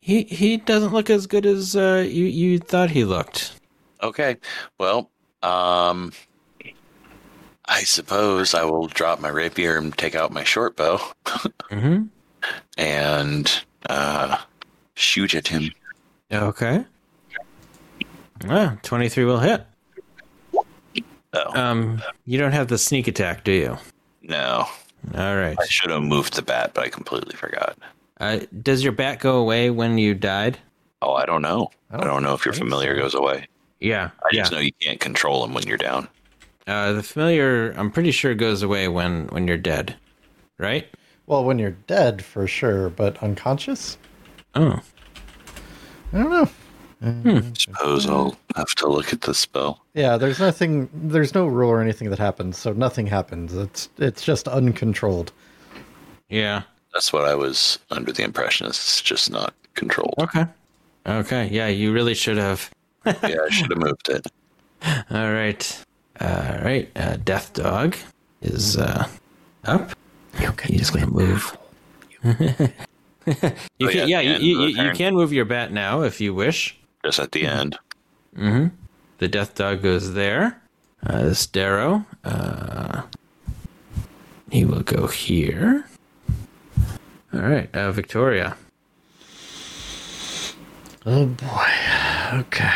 he he doesn't look as good as uh, you you thought he looked. Okay. Well, um, I suppose I will drop my rapier and take out my short bow Mm-hmm. and uh, shoot at him. Okay. Ah, 23 will hit. Oh Um, you don't have the sneak attack, do you? no! All right. I should have moved the bat, but I completely forgot. Uh, does your bat go away when you died? Oh, I don't know. I I don't don't, know if your familiar goes away. Yeah. I yeah. just know you can't control them when you're down. Uh, the familiar, I'm pretty sure, goes away when when you're dead, right? Well, when you're dead, for sure, but unconscious? Oh, I don't know. Suppose I'll have to look at the spell. Yeah, there's nothing, there's no rule or anything that happens, so nothing happens. It's it's just uncontrolled. yeah. That's what I was under the impression. It's just not controlled. Okay. Okay. Yeah, you really should have. Yeah, I should have moved it. All right. All right. Uh, Death Dog is uh, up. He's gonna move. you Oh, can, yeah, yeah, you, end you, of you, you can move your bat now if you wish. Just at the end. Mm-hmm. The Death Dog goes there. Uh, this Derro, uh, he will go here. All right, uh, Victoria. Oh boy. Okay.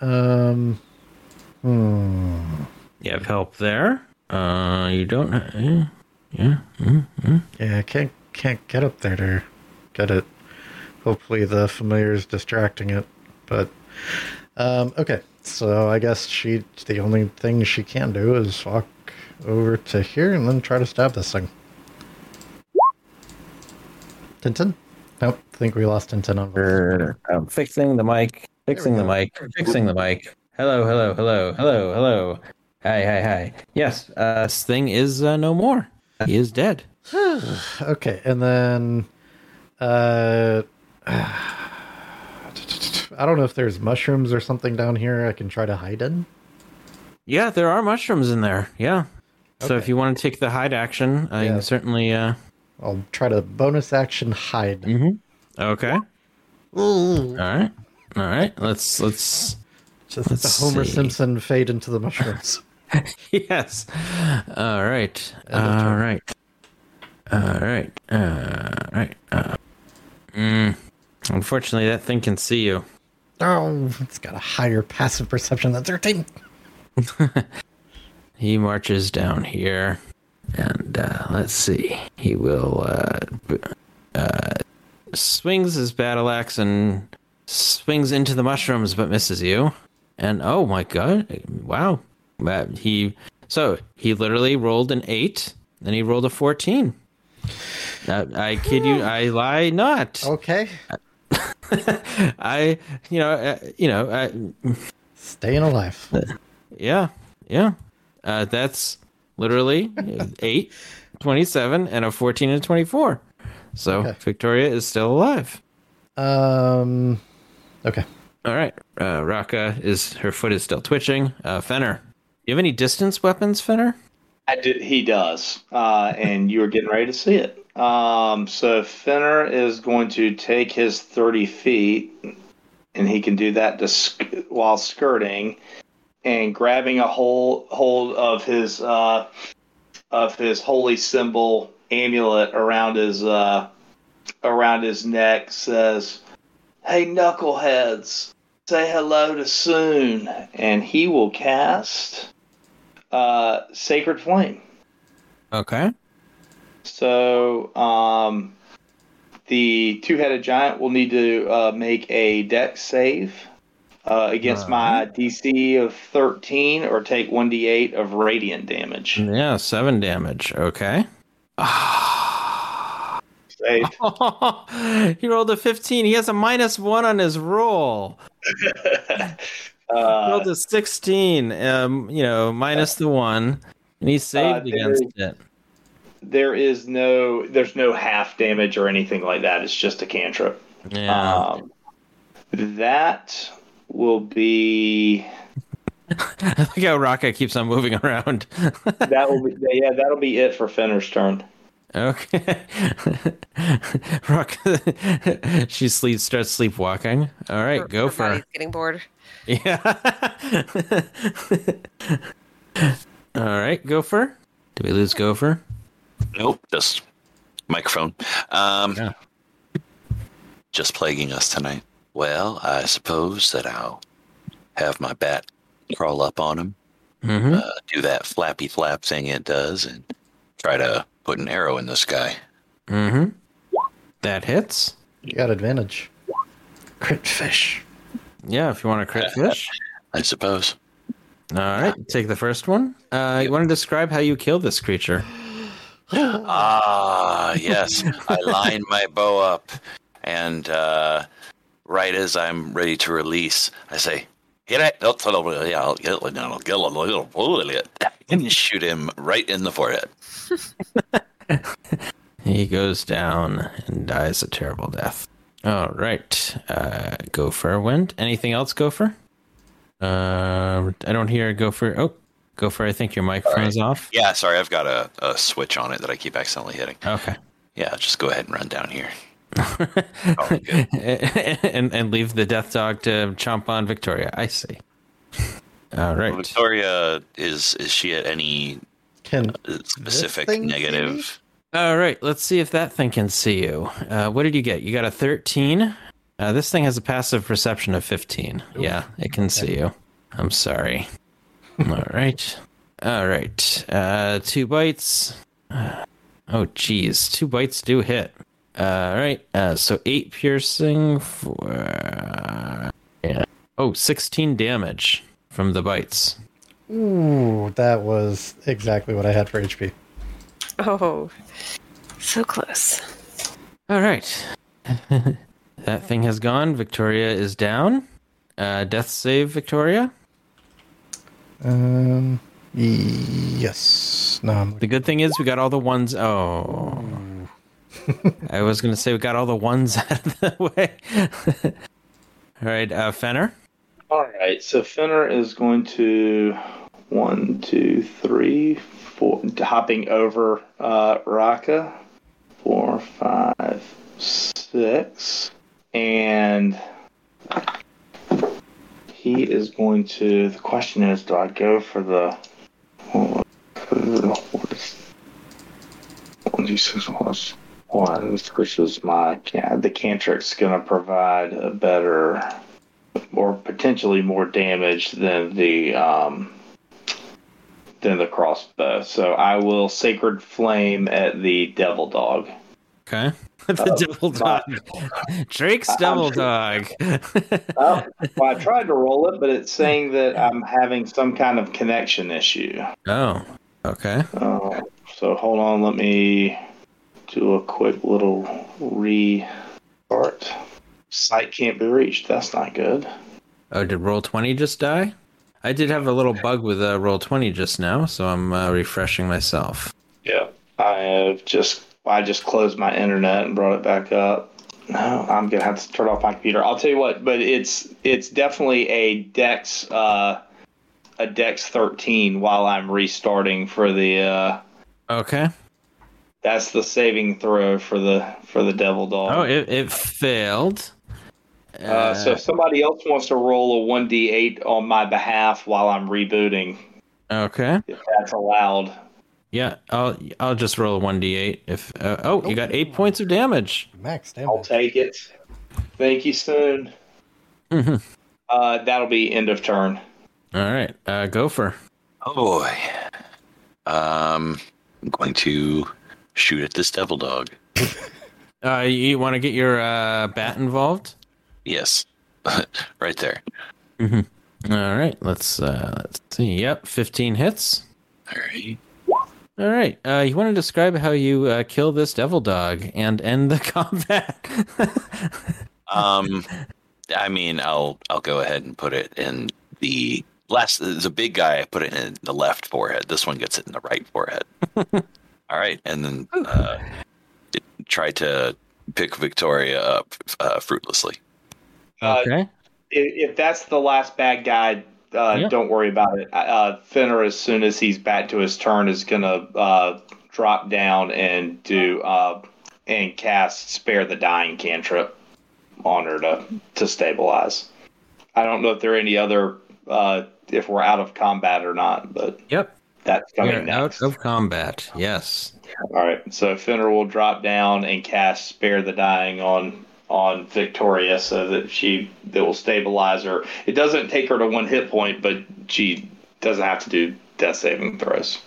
Um. Hmm. You have help there. Uh, you don't. Yeah. yeah. mm Yeah, I can't can't get up there to get it. Hopefully, the familiar is distracting it. But um, okay, so I guess she the only thing she can do is walk over to here and then try to stab this thing. Tintin? Nope, I think we lost Tintin on. voice. I'm fixing the mic. Fixing the mic. Fixing the mic. Hello, hello, hello, hello, hello. Hi, hi, hi. Yes, uh, this thing is uh, no more. He is dead. Okay, and then uh I don't know if there's mushrooms or something down here I can try to hide in. Yeah, there are mushrooms in there. Yeah. So if you want to take the hide action, uh, you Yeah. can certainly. Uh, I'll try to bonus action hide. mhm. Okay. All right. All right. Let's let's. Just Let's the Homer see. Simpson fade into the mushrooms. yes. All right. End of All turn. right. All right. All right. Uh, mm, unfortunately, that thing can see you. oh, it's got a higher passive perception than 13. He marches down here, and uh, let's see. He will uh, uh, swings his battle axe and swings into the mushrooms, but misses you. And oh my god! Wow, Uh, he so he literally rolled an eight, then he rolled a fourteen. Uh, I kid you, I lie not. Okay. I, you know, uh, you know, I, Staying alive. yeah, yeah. Uh, that's literally 8, 27, and a 14 and 24. So Okay. Victoria is still alive. Um. Okay. All right. Uh, Raka is, her foot is still twitching. Uh, Fenner, you have any distance weapons, Fenner? I did, he does, uh, and you are getting ready to see it. Um, so Finner is going to take his thirty feet, and he can do that to sk- while skirting, and grabbing a hold hold of his uh, of his holy symbol amulet around his uh, around his neck says, "Hey knuckleheads, say hello to Soon," and he will cast uh, Sacred Flame. Okay. So um, the two-headed giant will need to uh, make a dex save uh, against my DC of 13 or take 1d8 of radiant damage. Yeah, seven damage. Okay. Saved. he rolled a 15. He has a minus one on his roll. Uh, rolled a 16. Um, you know, minus the one, and he saved Uh, against it. there is no, there's no half damage or anything like that. It's just a cantrip. Yeah. Um, that will be I like how Raka keeps on moving around. that will be yeah that'll be it for Finner's turn. okay. Raka, she sleep starts sleepwalking. All right, Her- go her for it. getting bored. Yeah. All right, Gopher. Did we lose Gopher? Nope, just microphone. Um, Yeah. Just plaguing us tonight. Well, I suppose that I'll have my bat crawl up on him, Mm-hmm. uh, do that flappy flap thing it does, and try to put an arrow in the sky. Mm-hmm. That hits. You got advantage. Crit fish. Yeah, if you want to crit fish. I suppose. All right, take the first one. Uh, you want to describe how you kill this creature? Ah, yes. I line my bow up, and uh, right as I'm ready to release, I say, "Hit it!" Yeah, I'll get it. I'll get it. And shoot him right in the forehead. He goes down and dies a terrible death. All right, uh, Gopher went. Anything else, Gopher? Uh, I don't hear Gopher. Oh, Gopher, I think your microphone is off. Yeah, sorry, I've got a, a switch on it that I keep accidentally hitting. Okay. Yeah, just go ahead and run down here. Oh, and and leave the death dog to chomp on Victoria. I see. All right. Victoria is is she at any Can uh, specific negative? All right. Let's see if that thing can see you. Uh, what did you get? You got a thirteen. Uh, this thing has a passive perception of fifteen. Yeah, it can see you. I'm sorry. All right. All right. Uh, two bites. Uh, oh, geez. Two bites do hit. Uh, all right. Uh, so eight piercing for. yeah. Oh, 16 damage from the bites. Ooh, that was exactly what I had for HP. Oh, so close. All right. that thing has gone. Victoria is down. Uh, death save, Victoria. Um, yes. No, I'm The good thing is we got all the ones. Oh. I was going to say we got all the ones out of the way. all right, uh, Fenner. All right, so Fenner is going to one, two, three, four, hopping over uh, Raka, four, five, six, and he is going to. The question is, do I go for the? One, two, six, plus one, which is my yeah, the cantrip's going to provide a better or potentially more damage than the um, than the crossbow. So I will sacred flame at the devil dog. Okay. the devil dog. Drake's devil dog. Well, I tried to roll it, but it's saying that I'm having some kind of connection issue. oh, okay. Uh, so hold on, let me do a quick little restart. Sight can't be reached. That's not good. Oh, did roll twenty just die? I did have a little bug with uh, roll twenty just now, so I'm uh, refreshing myself. Yeah. I have just I just closed my internet and brought it back up. No, I'm gonna have to turn off my computer. I'll tell you what, but it's it's definitely a Dex uh a Dex 13 while I'm restarting for the uh Okay. That's the saving throw for the for the devil dog. Oh, it, it failed. Uh, so if somebody else wants to roll a 1d8 on my behalf while I'm rebooting, okay. if that's allowed. Yeah, I'll I'll just roll a one d eight. If uh, oh, you got eight points of damage. Max damage. I'll take it. Thank you, soon. Mhm. Uh, that'll be end of turn. All right, uh, Gopher. Oh boy. Um, I'm going to shoot at this devil dog. Uh, you want to get your uh, bat involved? Yes, right there. All right, let's uh, let's see. Yep, fifteen hits. All right. All right, uh, you want to describe how you uh, kill this devil dog and end the combat? Um, I mean, I'll I'll go ahead and put it in the last. The big guy, I put it in the left forehead. This one gets it in the right forehead. All right, and then uh, it, try to pick Victoria up uh, fruitlessly. Uh, okay. If, if that's the last bad guy, uh, Yeah. don't worry about it. Uh, Finner, as soon as he's back to his turn, is gonna uh, drop down and do uh, and cast spare the dying cantrip on her to to stabilize. I don't know if there are any other uh, if we're out of combat or not, but Yep. That's We coming are next. out of combat. Yes. All right, so Finner will drop down and cast Spare the Dying on on Victoria, so that she that will stabilize her. It doesn't take her to one hit point, but she doesn't have to do death saving throws.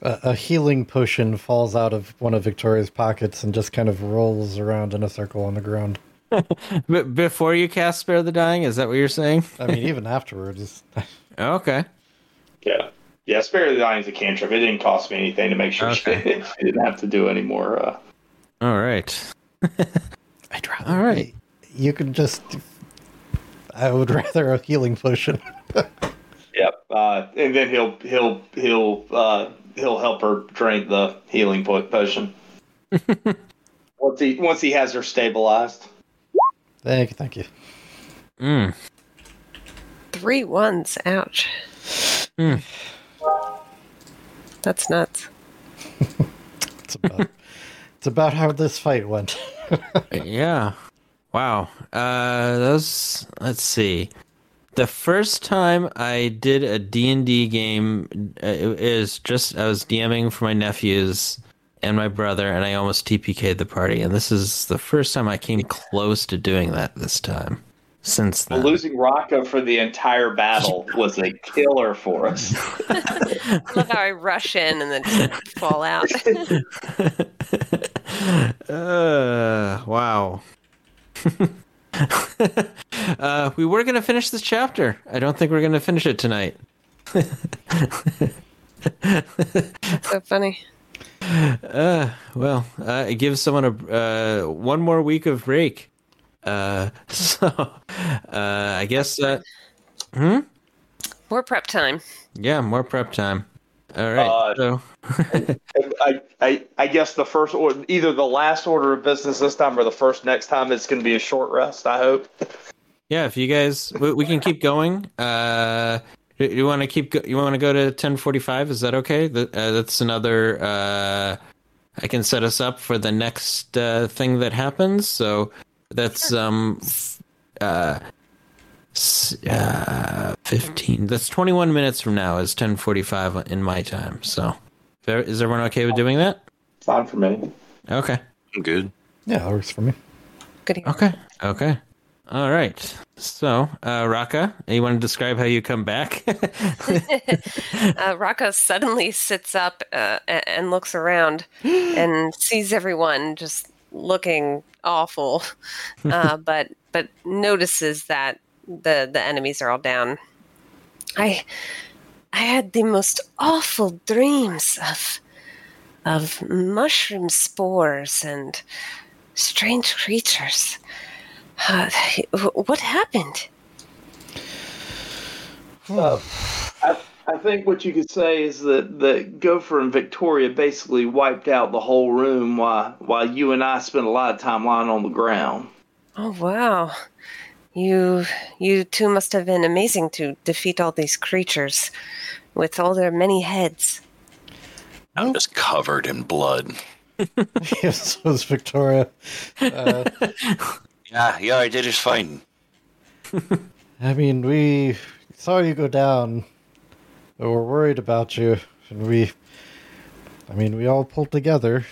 A, a healing potion falls out of one of Victoria's pockets and just kind of rolls around in a circle on the ground. B- before you cast Spare the Dying, is that what you're saying? I mean, even afterwards. Okay. Yeah, yeah. Spare the Dying is a cantrip. It didn't cost me anything to make sure she, Okay. she didn't have to do any more. Uh, All right. I'd rather. All right. You could just. I would rather a healing potion. Yep. Uh, and then he'll he'll he'll uh, he'll help her drink the healing potion. once he once he has her stabilized. thank you, thank you. Mm. Three ones. Ouch. Hmm. That's nuts. It's about, it's about how this fight went. Yeah. Wow. Uh, those. Let's see. The first time I did a D&D game uh, it is just I was DMing for my nephews and my brother and I almost TPK'd the party and this is the first time I came close to doing that this time. Since then. Losing Rocco for the entire battle was a killer for us. I love how I rush in and then fall out. uh, wow. uh, we were going to finish this chapter. I don't think we're going to finish it tonight. so funny. Uh, well, uh, it gives someone a uh, one more week of break. Uh, so uh, I guess uh, hmm. More prep time. yeah, more prep time. All right. Uh, so I, I, I guess the first order, either the last order of business this time or the first next time, it's going to be a short rest. I hope. yeah, if you guys, we, we can keep going. Uh, you- you want to keep? go- You want to go to ten forty five? Is that okay? That, uh, that's another. Uh, I can set us up for the next uh, thing that happens. So that's um, f- uh, s- uh, fifteen. That's twenty one minutes from now. Is ten forty five in my time. So, is everyone okay with doing that? Fine for me. Okay. I'm good. Yeah, that works for me. Good. evening. Okay. Okay. All right. So, uh, Raka, you want to describe how you come back? Uh, Rocco suddenly sits up uh, and looks around and sees everyone just looking awful, uh, but but notices that the the enemies are all down. I I had the most awful dreams of of mushroom spores and strange creatures. Uh, what happened? Uh, I, I think what you could say is that, that Gopher and Victoria basically wiped out the whole room while while you and I spent a lot of time lying on the ground. Oh wow. You you two must have been amazing to defeat all these creatures with all their many heads. I'm just covered in blood. yes, so is Victoria. Uh, Yeah, yeah, I did just fine. I mean, we saw you go down. We were worried about you, and we. I mean, we all pulled together.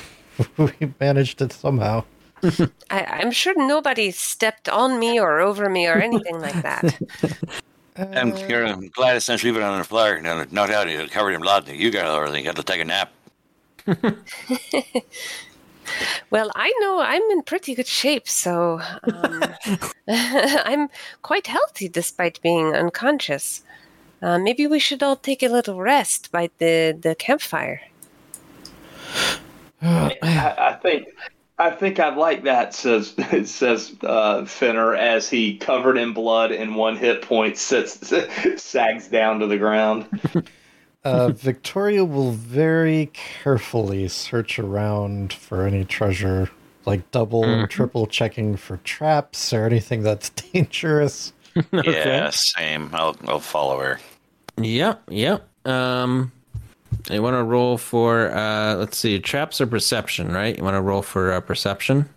we managed it somehow. I, I'm sure nobody stepped on me or over me or anything like that. I'm here. I'm glad it's not sleeping on the floor. No, no doubt you're covered in blood. You got over there. You got to take a nap. Well, I know I'm in pretty good shape, so um, I'm quite healthy despite being unconscious. Uh, maybe we should all take a little rest by the, the campfire. I, I think I think I'd like that says says uh, Fenner as he covered in blood and one hit point sits sags down to the ground. Uh, Victoria will very carefully search around for any treasure, like double and triple checking for traps or anything that's dangerous. Yeah, same. I'll I'll follow her. Yep, yep. Um, you want to roll for uh, let's see, traps or perception, right? You want to roll for uh, perception.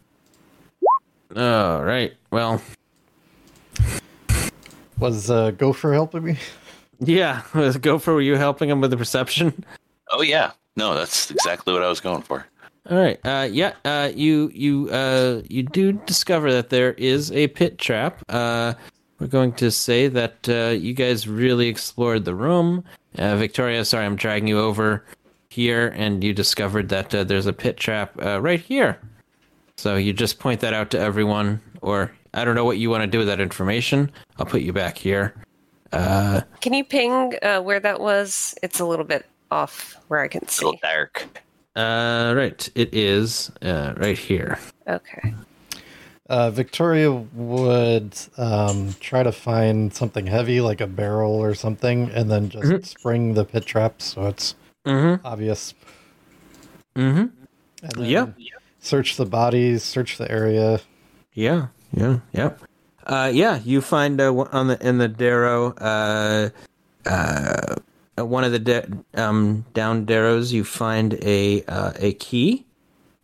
All right. Well, Was uh, Gopher helping me? yeah. was Gopher. Were you helping him with the perception? Oh yeah, no, that's exactly what I was going for. All right. Uh, yeah. Uh, you you uh, you do discover that there is a pit trap. Uh, we're going to say that uh, you guys really explored the room. Uh, Victoria, sorry, I'm dragging you over here, and you discovered that uh, there's a pit trap uh, right here. So you just point that out to everyone, or I don't know what you want to do with that information. I'll put you back here. Uh, Can you ping uh, where that was? It's a little bit off where I can see. A little dark. uh, right. It is uh, right here. Okay. Uh, Victoria would um, try to find something heavy, like a barrel or something, and then just spring the pit trap so it's Mm-hmm. obvious. Mm-hmm. And then Yep. Search the bodies, search the area. Yeah, yeah, yep. Uh, yeah, you find uh, on the in the Derro, uh, uh, one of the da- um, down Derros, you find a uh, a key,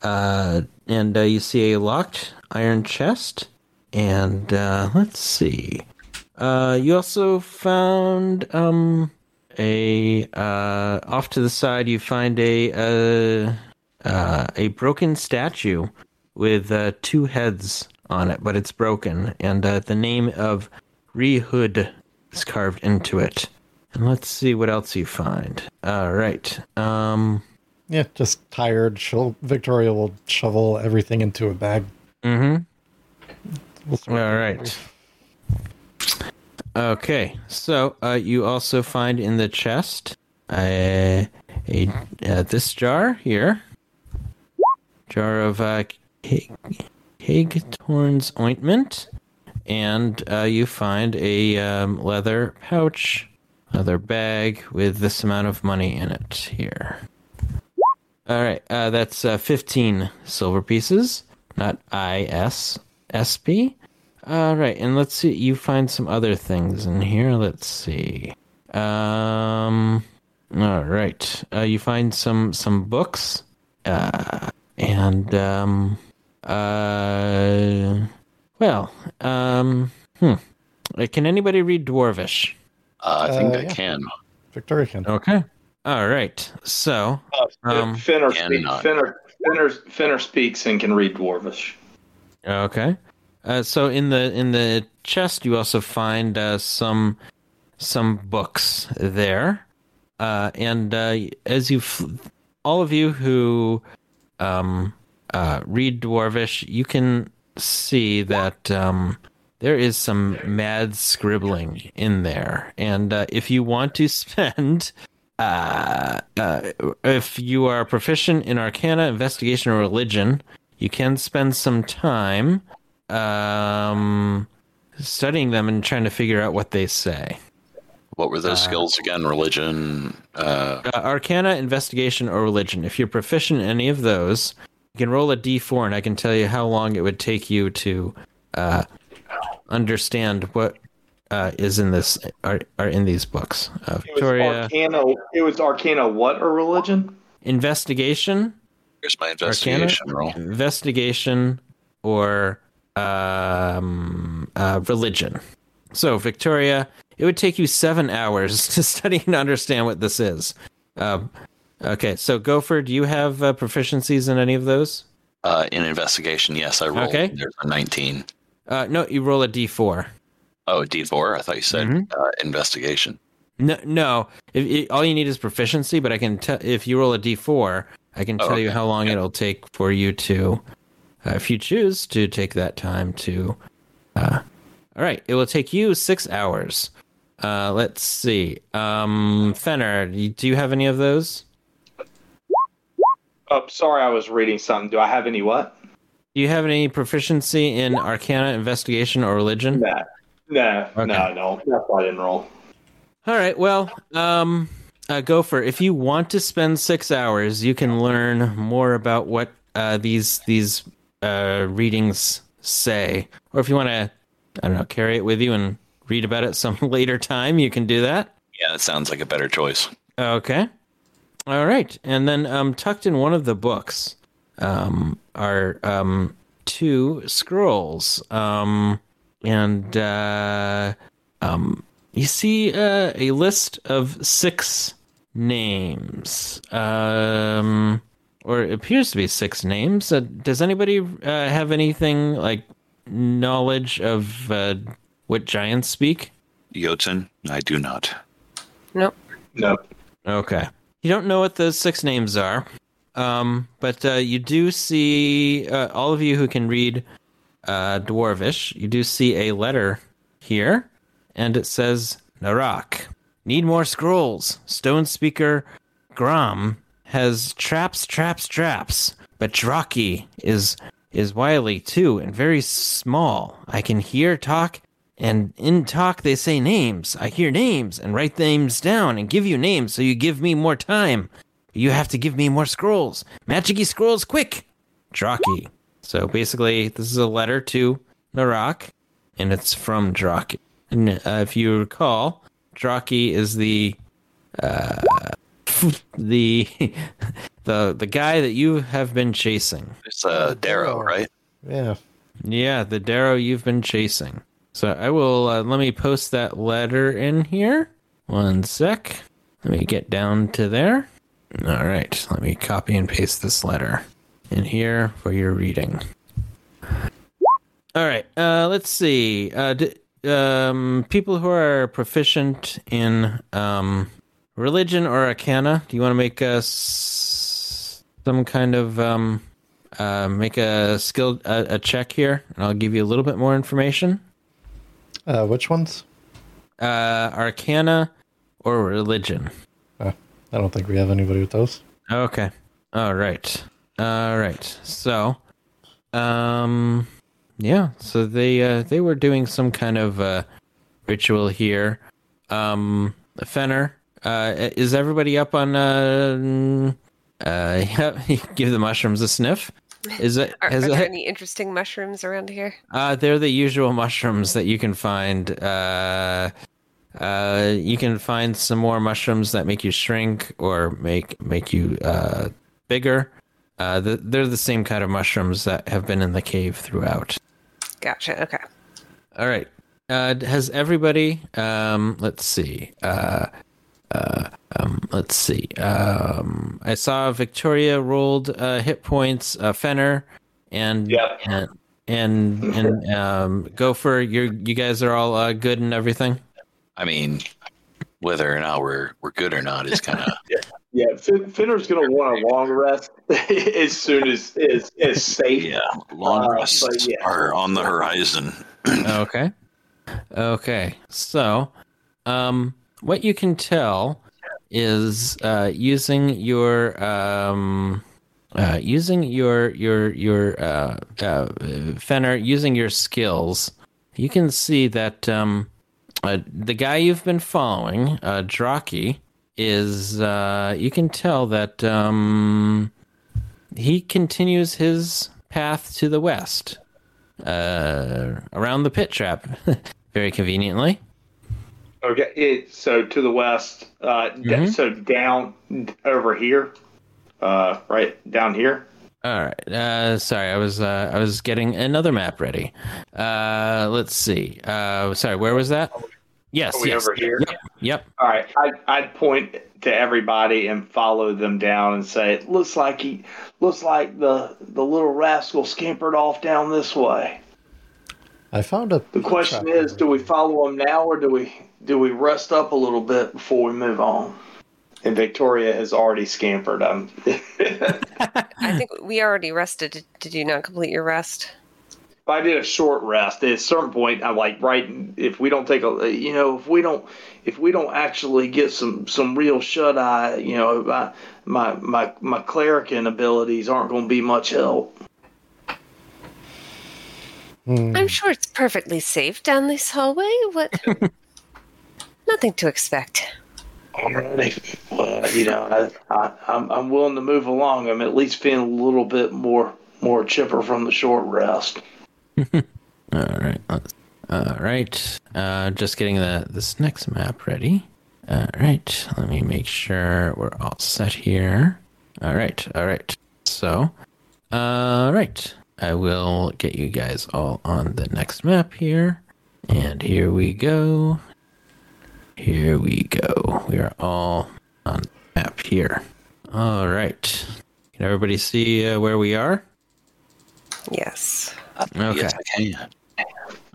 uh, and uh, you see a locked iron chest, and uh, let's see. Uh, you also found um, a uh, off to the side. You find a uh, uh, a broken statue with uh, two heads on it, but it's broken, and the name of Rehud is carved into it. And let's see what else you find. All right. Um. Yeah, just tired. She'll Victoria will shovel everything into a bag. Mm-hmm. All right. Okay, so uh, you also find in the chest a, a uh, this jar here, jar of uh, Keoghtom's ointment, and uh, you find a um, leather pouch, leather bag with this amount of money in it here. All right, uh, that's uh, fifteen silver pieces, not I S S P. All right, and let's see. You find some other things in here. Let's see. Um. All right. Uh, you find some some books. Uh, and um. Uh. Well. Um. Hmm. Uh, Can anybody read Dwarvish? Uh, I think Uh, I yeah. can. Victoria can. Okay. All right. So. Um, Fenner, and speak, not. Fenner, Fenner, Fenner speaks and can read Dwarvish. Okay. Uh, so in the in the chest, you also find uh, some some books there, uh, and uh, as you, all of you who um, uh, read Dwarvish, you can see that um, there is some mad scribbling in there, and uh, if you want to spend. Uh, uh, if you are proficient in Arcana, Investigation, or Religion, you can spend some time um, studying them and trying to figure out what they say. What were those skills again? Religion. Uh, Uh, Arcana, Investigation, or Religion. If you're proficient in any of those, you can roll a d4, and I can tell you how long it would take you to uh, understand what uh, is in this are, are in these books. Uh, It was Victoria, Arcana. It was Arcana. What or religion? Investigation, here's my investigation roll. Investigation, or um, uh, Religion. So, Victoria, it would take you seven hours to study and understand what this is. Um, okay, so Gopher, do you have uh, proficiencies in any of those? Uh, in investigation, yes, I rolled. Okay. There's a 19. Uh, no, you roll a d4. Oh, D4. I thought you said Mhm. uh, investigation. No, no. If, it, all you need is proficiency, but I can tell if you roll a d4, I can Oh, tell you how long it'll take for you to, uh, if you choose to take that time to. Uh, all right, it will take you six hours. Uh, let's see. Um, Fenner, do you- have any of those? Oh, sorry, I was reading something. Do I have any what? Do you have any proficiency in Arcana, Investigation, or Religion? No, no, Okay. no, no. That's why I didn't roll. All right. Well, um, uh, Gopher, if you want to spend six hours, you can learn more about what uh, these these uh, readings say, or if you want to, I don't know, carry it with you and read about it some later time, you can do that. Yeah, that sounds like a better choice. Okay. All right. And then um, tucked in one of the books um, are um, two scrolls. Um, and uh, um, you see uh, a list of six names. Um, or it appears to be six names. Uh, does anybody uh, have anything like knowledge of uh, what giants speak? Jotun, I do not. Nope. No. Okay. You don't know what those six names are, um, but uh, you do see uh, all of you who can read uh, Dwarvish. You do see a letter here, and it says Narrak. Need more scrolls. Stone Speaker Hgraam has traps, traps, traps, but Draki is is wily too and very small. I can hear talk and in talk, they say names. I hear names and write names down and give you names so you give me more time. You have to give me more scrolls. Magicy scrolls, quick! Draki. So basically, this is a letter to Narrak, and it's from Draki. And uh, if you recall, Draki is the uh, the the the guy that you have been chasing. It's uh, Derro, right? Yeah. Yeah, the Derro you've been chasing. So I will uh, let me post that letter in here. One sec. Let me get down to there. All right, let me copy and paste this letter in here for your reading. All right, uh, let's see. Uh, d- um, people who are proficient in um, religion or arcana, do you want to make us some kind of um, uh, make a skill a, a check here, and I'll give you a little bit more information. Uh, which ones? Uh, Arcana or religion. Uh, I don't think we have anybody with those. Okay. All right. All right. So, um, yeah. So they uh, they were doing some kind of uh, ritual here. Um, Fenner, uh, is everybody up on? Uh, uh, yeah, give the mushrooms a sniff. Is it? Are, are there it- any interesting mushrooms around here? Uh, they're the usual mushrooms that you can find. Uh, uh, you can find some more mushrooms that make you shrink or make make you uh, bigger. Uh, the, they're the same kind of mushrooms that have been in the cave throughout. Gotcha. Okay. All right. Uh, has everybody? Um, let's see. Uh, uh, um, let's see. Um, I saw Victoria rolled uh, hit points. Uh, Fenner and Yep. and and, and um, Gopher. You you guys are all uh, good and everything. I mean, whether or not we're we're good or not is kind of Yeah, Fin- Fenner's gonna want a long rest as soon as is is safe. yeah. Long Uh, rests yeah. are on the horizon. Okay. Okay. So, um, what you can tell is uh, using your um, uh, using your your your uh, uh, Fenner, using your skills, you can see that um, uh, the guy you've been following, uh, Draki, is uh, you can tell that um, he continues his path to the west, uh, around the pit trap, very conveniently. Okay, it, so to the west, uh, Mhm. so down over here, uh, right down here. All right. Uh, sorry, I was uh, I was getting another map ready. Uh, let's see. Uh, sorry, where was that? Yes, Are we yes. over here? Yep. Yep. All right, I, I'd point to everybody and follow them down and say, "It looks like he, looks like the the little rascal scampered off down this way." I found a. The question is, do we follow him now or do we do we rest up a little bit before we move on? And Victoria has already scampered. Um, I think we already rested. Did, did you not complete your rest? I did a short rest. At a certain point, I'm like, right. If we don't take a, you know, if we don't, if we don't actually get some some real shut eye, you know, my my my, my clerican abilities aren't going to be much help. Hmm. I'm sure it's perfectly safe down this hallway. What? Nothing to expect. Alrighty. Well, you know, I, I, I'm I'm willing to move along. I'm at least feeling a little bit more more chipper from the short rest. All right. All right. Uh, just getting the this next map ready. All right. Let me make sure we're all set here. All right. All right. So, all right. I will get you guys all on the next map here. And here we go. Here we go. We are all on map here. All right. Can everybody see uh, where we are? Yes. Okay. Yes, I can.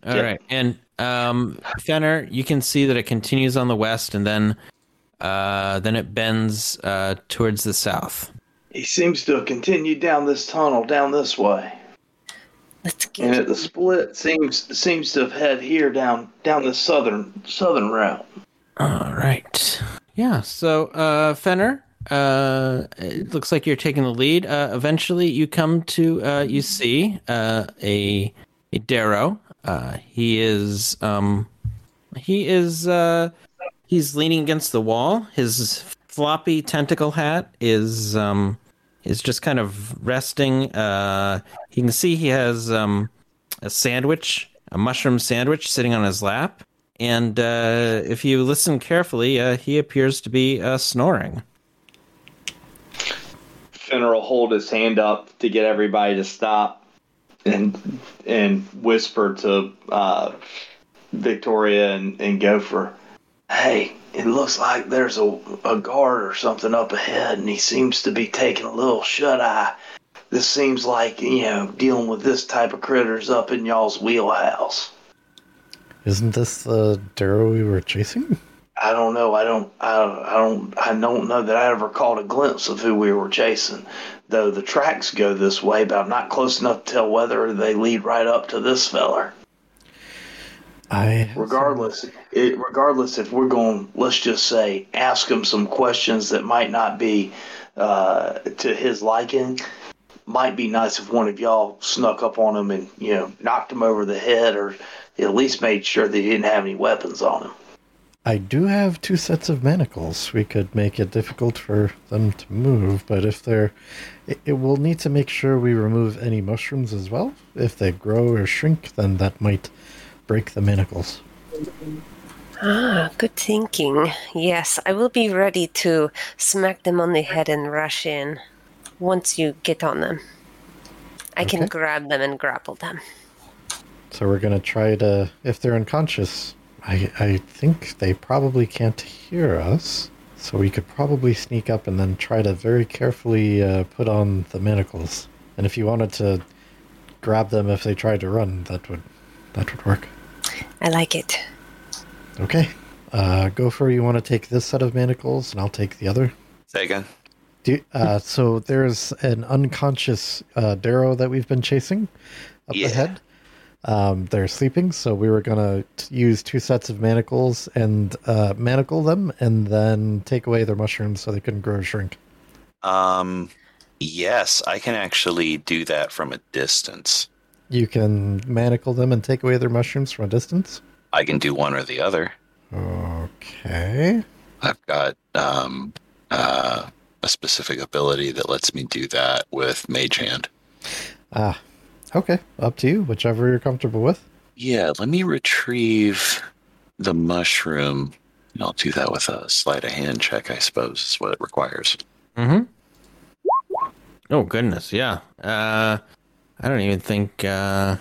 All right, and um, Fenner, you can see that it continues on the west, and then uh, then it bends uh, towards the south. He seems to have continued down this tunnel, down this way, Let's get and get. at the split seems seems to have head here down down the southern southern route. All right, yeah. So uh, Fenner, uh, it looks like you're taking the lead. Uh, eventually, you come to uh, you see uh, a a Derro. Uh, he is um, he is uh, he's leaning against the wall. His floppy tentacle hat is um, is just kind of resting. Uh, you can see he has um, a sandwich, a mushroom sandwich, sitting on his lap. And uh, if you listen carefully, uh, he appears to be uh, snoring. Fenner will hold his hand up to get everybody to stop, and and whisper to uh, Victoria and, and Gopher, "Hey, it looks like there's a, a guard or something up ahead, and he seems to be taking a little shut eye. This seems like you know dealing with this type of critters up in y'all's wheelhouse." Isn't this the Derro we were chasing? I don't know. I don't. I, I don't. I don't know that I ever caught a glimpse of who we were chasing. Though the tracks go this way, but I'm not close enough to tell whether they lead right up to this feller. I Regardless, it, regardless if we're going, let's just say, ask him some questions that might not be uh, to his liking. Might be nice if one of y'all snuck up on him and you know knocked him over the head, or at least made sure that he didn't have any weapons on him. I do have two sets of manacles. We could make it difficult for them to move, but if they're. It, it will need to make sure we remove any mushrooms as well. If they grow or shrink, then that might break the manacles. Ah, good thinking. Yes, I will be ready to smack them on the head and rush in once you get on them. I can grab them and grapple them. So we're going to try to. If they're unconscious, I, I think they probably can't hear us. So we could probably sneak up and then try to very carefully uh, put on the manacles. And if you wanted to grab them if they tried to run, that would that would work. I like it. Okay. Uh, Gopher, you want to take this set of manacles, and I'll take the other. Say again. Do, uh, so there's an unconscious uh, Derro that we've been chasing up Yeah. ahead. Um, they're sleeping, so we were gonna t- use two sets of manacles and uh, manacle them, and then take away their mushrooms so they couldn't grow or shrink. Um, Yes, I can actually do that from a distance. You can manacle them and take away their mushrooms from a distance. I can do one or the other. Okay. I've got um, uh, a specific ability that lets me do that with Mage Hand. Ah, okay. Up to you, whichever you're comfortable with. Yeah, let me retrieve the mushroom. I'll do that with a sleight of hand check, I suppose, is what it requires. Mm-hmm. Oh goodness, yeah. Uh, I don't even think. Uh,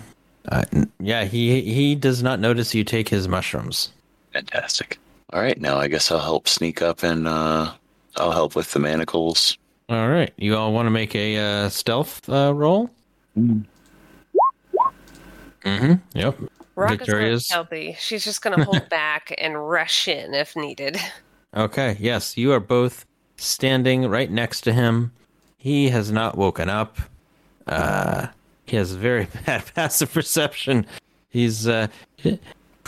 uh, yeah, he he does not notice you take his mushrooms. Fantastic. All right, now I guess I'll help sneak up and uh, I'll help with the manacles. All right, you all want to make a uh, stealth uh, roll? Mm-hmm. Yep. Rock is Victoria's. not healthy. She's just going to hold back and rush in if needed. Okay. Yes, you are both standing right next to him. He has not woken up. Uh, he has very bad passive perception. He's uh,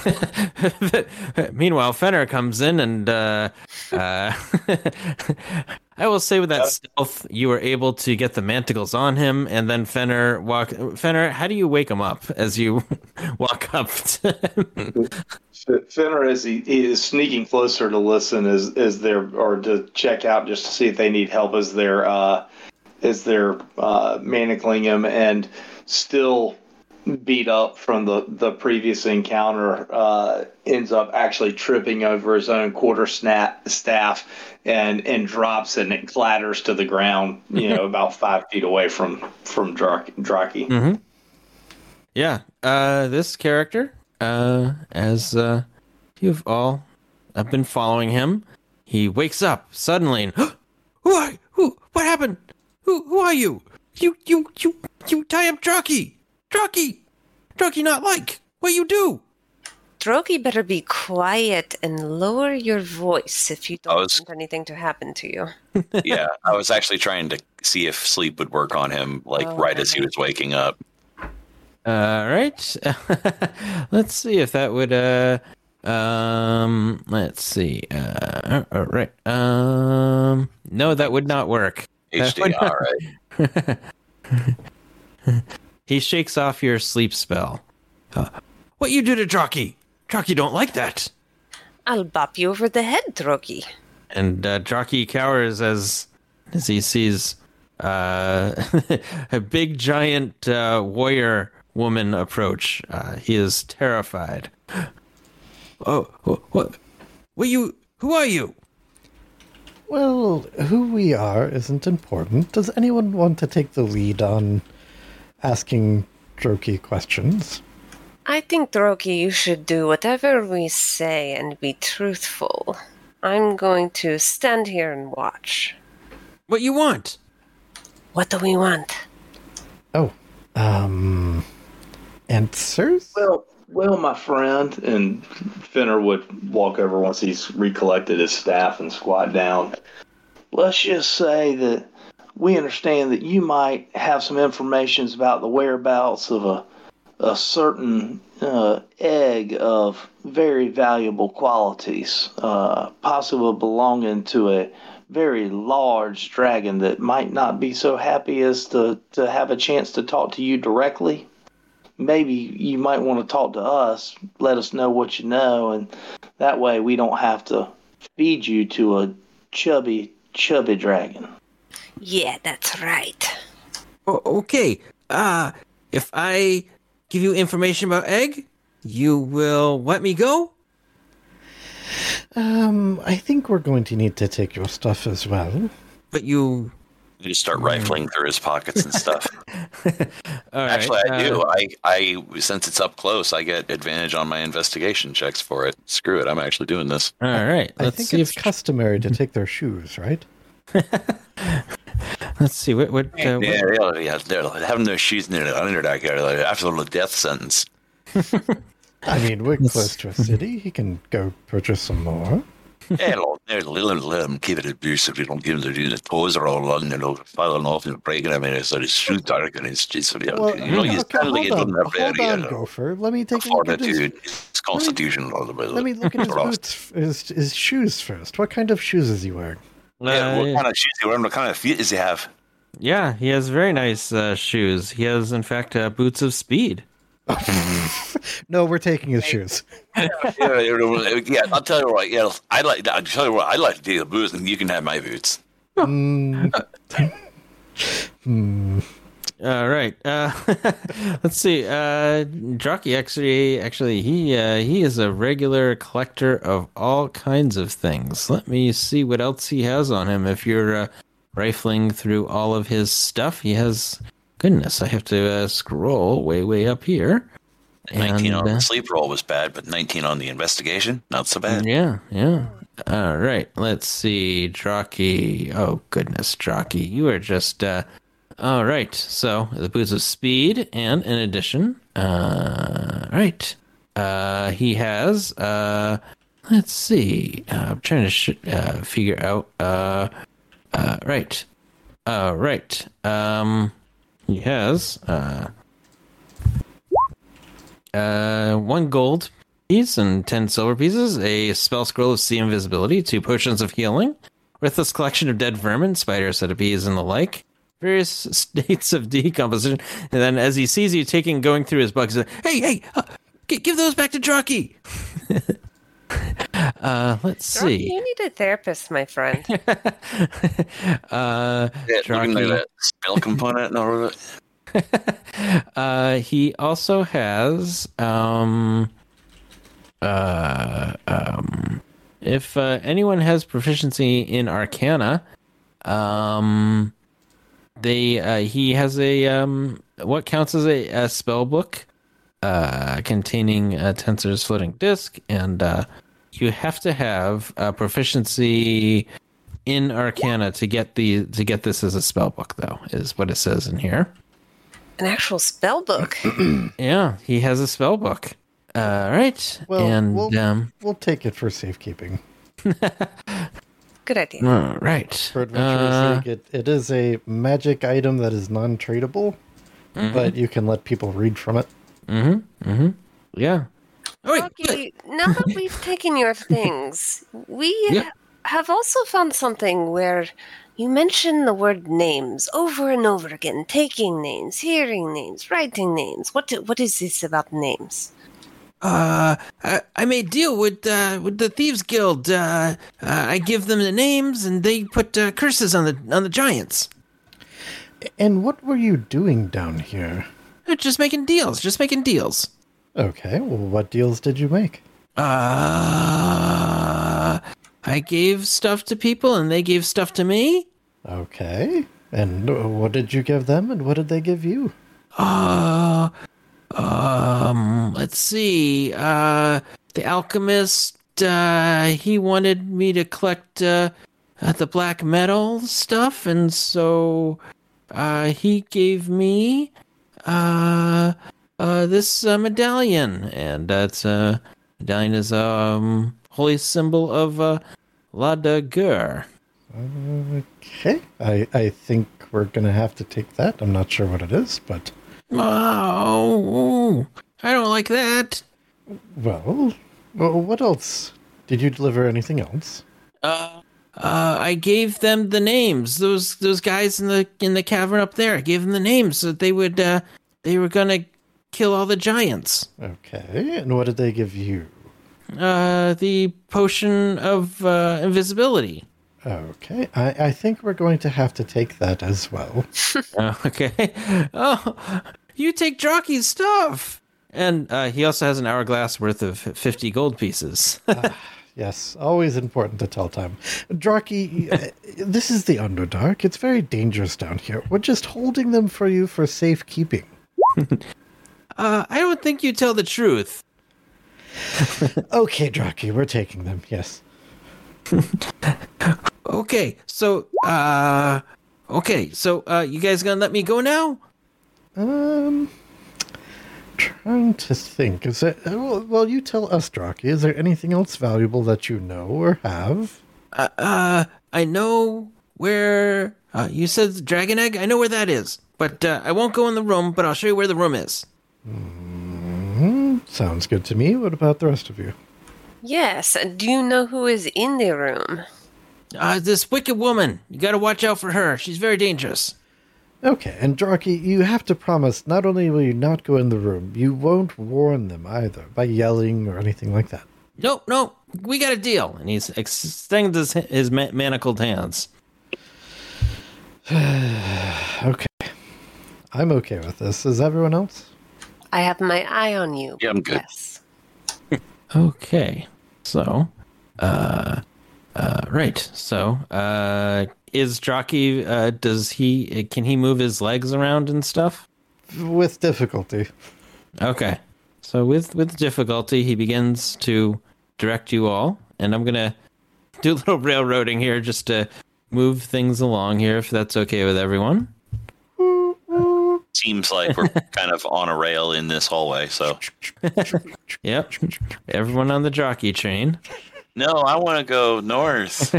Meanwhile, Fenner comes in and uh, uh, I will say with that stealth, you were able to get the manticles on him, and then Fenner walk. Fenner, how do you wake him up as you walk up? To him? Fenner, as he, he is sneaking closer to listen, as as they're or to check out just to see if they need help as they're uh, as they're uh, manacling him, and still beat up from the the previous encounter, uh, ends up actually tripping over his own quarter snap staff, and and drops and it clatters to the ground. You know, about five feet away from from Drak- Draki. Mhm. Yeah, uh, this character, uh, as uh, you've all I've been following him, he wakes up suddenly and who are who? What happened? Who who are you? You you you you tie up Draki, Draki, Draki not like what you do. Drogi better be quiet and lower your voice if you don't was- want anything to happen to you. yeah, I was actually trying to see if sleep would work on him, like Oh, right as he was waking up. All right, let's see if that would. Uh, um, let's see. Uh, all right. Um, no, that would not work. That HD, would not- right. He shakes off your sleep spell. Uh, what you do to Draki? Draki don't like that. I'll bop you over the head, Drogi. And uh, Draki cowers as as he sees uh, a big giant uh, warrior woman approach. Uh, he is terrified. Oh, what? What you? Who are you? Well, who we are isn't important. Does anyone want to take the lead on asking Droki questions? I think, Drogi, you should do whatever we say and be truthful. I'm going to stand here and watch. What you want? What do we want? Oh, um, answers? Well, well, my friend, and Fenner would walk over once he's recollected his staff and squat down. Let's just say that we understand that you might have some information about the whereabouts of a a certain uh, egg of very valuable qualities, uh, possibly belonging to a very large dragon that might not be so happy as to, to have a chance to talk to you directly maybe you might want to talk to us, let us know what you know, and that way we don't have to feed you to a chubby, chubby dragon. Yeah, that's right. O- okay. Uh, if I give you information about egg, you will let me go. Um, I think we're going to need to take your stuff as well. But you. You start rifling through his pockets and stuff. All right, Actually, I do. uh, I, I, since it's up close, I get advantage on my investigation checks for it. Screw it. I'm actually doing this. All right. I Let's think see it's if. customary to take their shoes, right? Let's see what what. Uh, what yeah, yeah, yeah. They're having their shoes near the under that guy like, after the death sentence. I mean, we're close to a city. He can go purchase some more. yeah, Lord, let, let, let them keep it abusive. You don't give them the, the toes are all on, you know, falling off and breaking. I mean, it's so it's so dark and it's just, you know, Well, you know, you okay, kind of hold get on, in that hold area. on, Gopher. Let me take a look at his, Fortitude, it's constitution, all the way. let me look at his boots, his, his shoes first. What kind of shoes is he wearing? Yeah, what kind of shoes do you wear? What kind of feet does he have? Yeah, he has very nice uh, shoes. He has, in fact, uh, boots of speed. No, we're taking his shoes. yeah, yeah, yeah, I'll tell you what. Yeah, I like. I'll tell you what. I like to deal boots, and you can have my boots. Mm, All right. Uh, let's see. Uh, Draki actually, actually, he uh, he is a regular collector of all kinds of things. Let me see what else he has on him. If you're uh, rifling through all of his stuff, he has. Goodness, I have to uh, scroll way, way up here. Nineteen on uh, the sleep roll was bad, but nineteen on the investigation, not so bad. Yeah, yeah. All right. Let's see. Draki. Oh, goodness, Draki. You are just. Uh, all right. So the boots of speed, and in addition, uh, right. Uh, he has. Uh, let's see. Uh, I'm trying to sh- uh, figure out. Uh, uh, right. Uh, right. Um, he has. Uh, uh, one gold piece and 10 silver pieces, a spell scroll of see invisibility, two potions of healing, worthless collection of dead vermin, spider centipedes, and the like, various states of decomposition. And then as he sees you taking, going through his bugs, hey, hey, uh, g- give those back to Draki. uh, let's Rocky, see. you need a therapist, my friend. uh, Yeah, looking at Draki. that spell component and all of it. uh, he also has um, uh, um, if uh, anyone has proficiency in Arcana, um, they uh, he has a um, what counts as a, a spell book uh, containing a Tenser's floating disk, and uh, you have to have uh, proficiency in Arcana to get the to get this as a spell book. Though is what it says in here. An actual spell book. Yeah, he has a spell book. All right, Well, and we'll- um, we'll take it for safekeeping. Good idea. all right. For adventurer's Uh, sake, it, it is a magic item that is non-tradable, but you can let people read from it. Mm hmm. Mm hmm. Yeah. Oh, wait, Rocky, now that we've taken your things, we Yeah. have also found something where you mention the word names over and over again, taking names, hearing names, writing names. What what is this about names? Uh, I, I made deal with uh, with the thieves guild. Uh, uh, I give them the names, and they put uh, curses on the on the giants. And what were you doing down here? Just making deals, just making deals. Okay, well, what deals did you make? Uh, I gave stuff to people, and they gave stuff to me. Okay, and uh, what did you give them, and what did they give you? Uh, um, let's see. Uh, the alchemist, uh, he wanted me to collect, uh, uh, the black metal stuff, and so, uh, he gave me, uh, uh, this uh, medallion, and that's, uh, medallion is, um, holy symbol of, uh, Laduguer. Okay, I, I think we're gonna have to take that. I'm not sure what it is, but Oh, I don't like that. well, what else? Did you deliver anything else? Uh, uh, I gave them the names. Those those guys in the in the cavern up there. I gave them the names so that they would uh, they were gonna kill all the giants. Okay, and what did they give you? Uh, the potion of uh, invisibility. Okay, I, I think we're going to have to take that as well. Uh, okay. Oh, you take Draki's stuff. And uh, he also has an hourglass worth of fifty gold pieces. Yes, always important to tell time. Draki, uh, this is the Underdark. It's very dangerous down here. We're just holding them for you for safekeeping. uh, I don't think you tell the truth. Okay, Draki, we're taking them. Yes. Okay, so uh, okay, so uh, you guys gonna let me go now? Um, trying to think. Is uh, Well, well, you tell us, Draki. Is there anything else valuable that you know or have? Uh, uh I know where uh, you said the dragon egg. I know where that is, but uh, I won't go in the room. But I'll show you where the room is. mm Sounds good to me. What about the rest of you? Yes, do you know who is in the room? Uh, this wicked woman. You got to watch out for her. She's very dangerous. Okay, and Draki, you have to promise not only will you not go in the room, you won't warn them either by yelling or anything like that. Nope, nope. We got a deal. And he's extending his, his ma- manacled hands. Okay. I'm okay with this. Is everyone else? I have my eye on you. Yeah, I'm good. Yes. Okay. So, uh, uh, right. So, uh, is Draki, uh, does he, can he move his legs around and stuff? With difficulty. Okay. So with with difficulty, he begins to direct you all, and I'm gonna do a little railroading here just to move things along here, if that's okay with everyone. Seems like we're kind of on a rail in this hallway. So Yep. Everyone on the jockey train. no, I want to go north.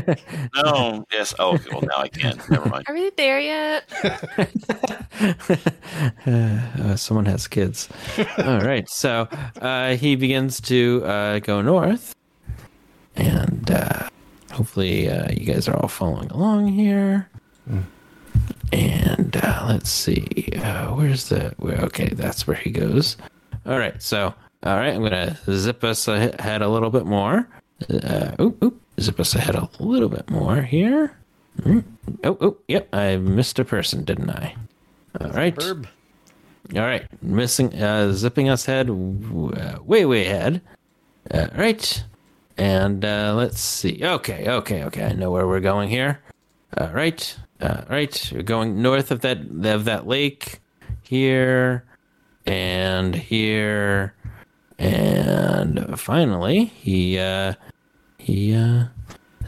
no, yes. Oh, okay, well now I can. Never mind. Are we there yet? Uh, someone has kids. All right. So uh, he begins to uh, go north, and uh, hopefully uh, you guys are all following along here. And uh, let's see, uh, where's the? Where, okay, that's where he goes. All right. So all right, I'm gonna zip us ahead a little bit more. Uh, oop, oop, zip us ahead a little bit more here. Mm. Oh, oh, yep. I missed a person, didn't I? All right. All right, missing, uh, zipping us ahead, uh, way, way ahead. All right, and uh, let's see. Okay, okay, okay. I know where we're going here. All right, all right. We're going north of that of that lake here, and here, and finally, he uh, he uh,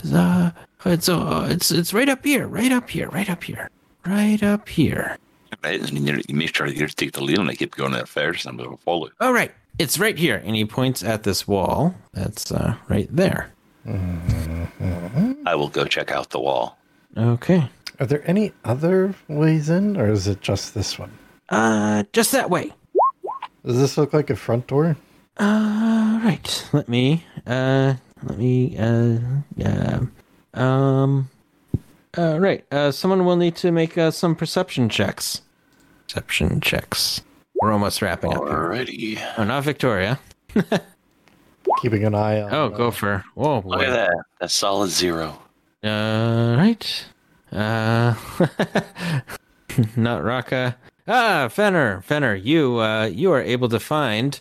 is, uh, it's uh, it's it's right up here, right up here, right up here, right up here. Right? And you make sure you take the lead and I keep going that fast. I'm going to follow. All right, it's right here, and he points at this wall. That's uh, right there. I will go check out the wall. Okay. Are there any other ways in, or is it just this one? Uh, just that way. Does this look like a front door? Uh, right. Let me. Uh, let me. Uh, yeah. Um. Uh, right. Uh, someone will need to make uh, some perception checks. Perception checks. We're almost wrapping up here. Alrighty. Oh, not Victoria. Keeping an eye on. Oh, uh, go for. Whoa, Look boy. at that. That's solid zero. Uh, right. Uh, not Raka. Ah, Fenner, Fenner, you, uh, you are able to find.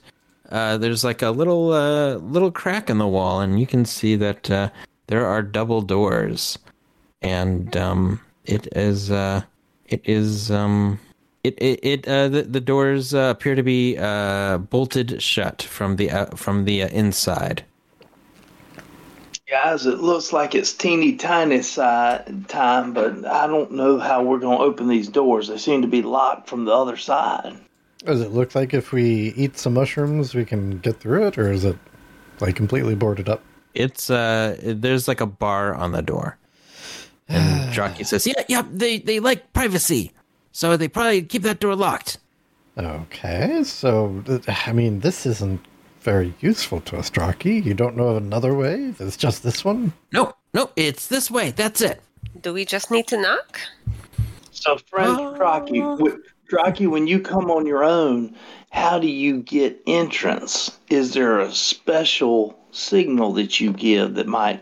Uh, there's like a little, uh, little crack in the wall, and you can see that uh, there are double doors, and um, it is, uh, it is, um, it, it, it uh, the, the doors uh, appear to be uh, bolted shut from the uh, from the uh, inside. Guys, it looks like it's teeny tiny side time, but I don't know how we're going to open these doors. They seem to be locked from the other side. Does it look like if we eat some mushrooms, we can get through it, or is it like completely boarded up? It's uh, there's like a bar on the door, and Draki says, "Yeah, yeah, they they like privacy, so they probably keep that door locked." Okay, so I mean, this isn't very useful to us, Draki. You don't know of another way? It's just this one. No, no, it's this way. That's it. Do we just need to knock? So, friend Uh, Drocky, w- Drocky, when you come on your own, how do you get entrance? Is there a special signal that you give that might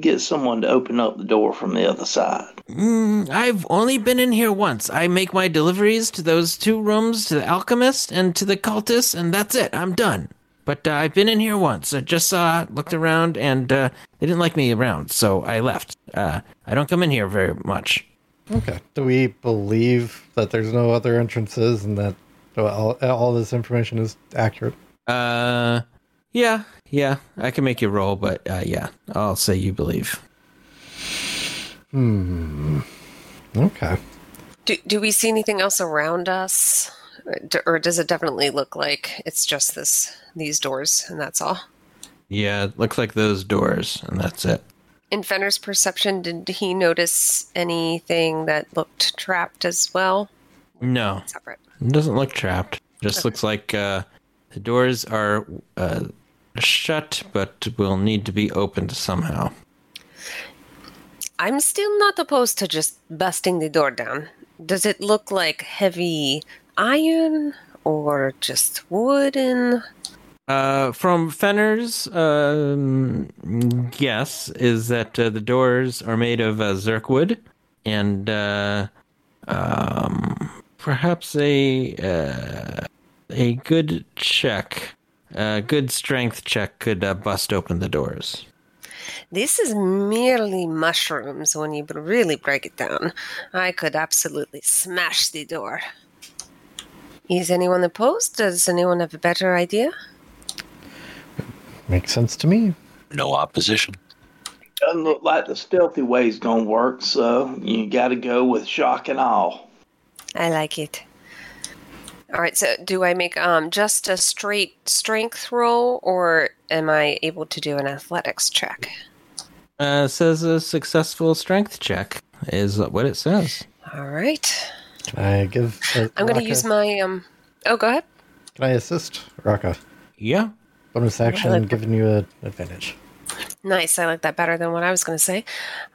get someone to open up the door from the other side? Mm, I've only been in here once. I make my deliveries to those two rooms, to the alchemist and to the cultist, and that's it. I'm done. But uh, I've been in here once. I just saw, it, looked around, and uh, they didn't like me around, so I left. Uh, I don't come in here very much. Okay. Do we believe that there's no other entrances and that all, all this information is accurate? Uh, yeah, yeah. I can make you roll, but uh, yeah, I'll say you believe. Hmm. Okay. Do, do we see anything else around us? Or does it definitely look like it's just this these doors and that's all? Yeah, it looks like those doors, and that's it. In Fenner's perception, did he notice anything that looked trapped as well? No, Separate. it doesn't look trapped. Just looks like uh, the doors are uh, shut, but will need to be opened somehow. I'm still not opposed to just busting the door down. Does it look like heavy iron or just wooden? Uh, from Fenner's um, guess is that uh, the doors are made of uh, zurkhwood and uh, um, perhaps a uh, a good check, a good strength check could uh, bust open the doors. This is merely mushrooms when you really break it down. I could absolutely smash the door. Is anyone opposed? Does anyone have a better idea? Makes sense to me. No opposition. Doesn't look like the stealthy way's gonna work, so you got to go with shock and awe. I like it. All right, so do I make um just a straight strength roll or am I able to do an athletics check? Uh, it says a successful strength check is what it says. All right. Can I give? Uh, I'm going to use my um Oh, go ahead. Can I assist Raka? Yeah. Bonus action, like- giving you an advantage. Nice. I like that better than what I was going to say.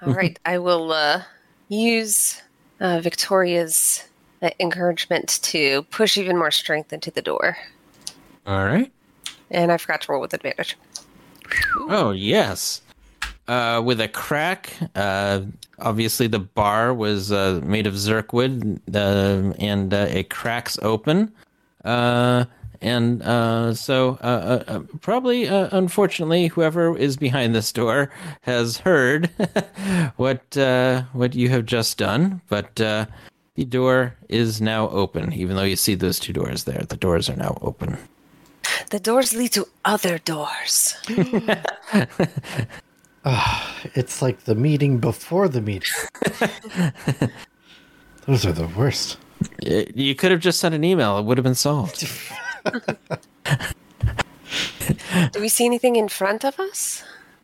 All right, I will uh use uh, Victoria's uh, encouragement to push even more strength into the door. All right. And I forgot to roll with advantage. Oh yes. Uh, with a crack. Uh, obviously the bar was uh, made of zurkhwood, uh, and uh, it cracks open. Uh, and uh, so, uh, uh, uh, probably, uh, unfortunately, whoever is behind this door has heard what uh, what you have just done. But uh, the door is now open, even though you see those two doors there. The doors are now open. The doors lead to other doors. It's like the meeting before the meeting. Those are the worst. You could have just sent an email; it would have been solved. Do we see anything in front of us?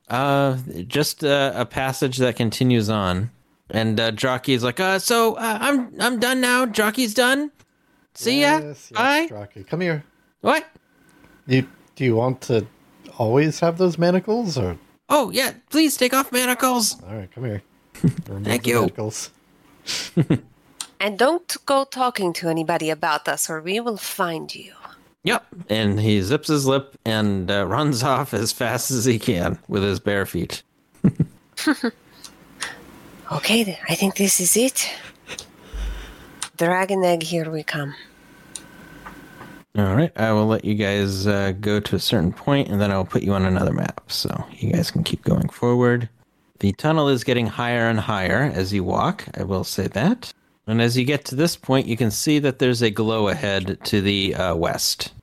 Uh, just uh, a passage that continues on, and uh, Jockey's like, "Uh, so uh, I'm I'm done now. Jockey's done. See ya. Yes, yes, Bye. Rocky. Come here. What? You do you want to always have those manacles, or Oh yeah, please take off manacles. all right? Come here. Thank you. Manacles. And don't go talking to anybody about us, or we will find you. Yep. And he zips his lip and uh, runs off as fast as he can with his bare feet. Okay, then. I think this is it. Dragon egg, here we come. All right, I will let you guys uh, go to a certain point, and then I'll put you on another map, so you guys can keep going forward. The tunnel is getting higher and higher as you walk. I will say that. And as you get to this point, you can see that there's a glow ahead to the uh, west.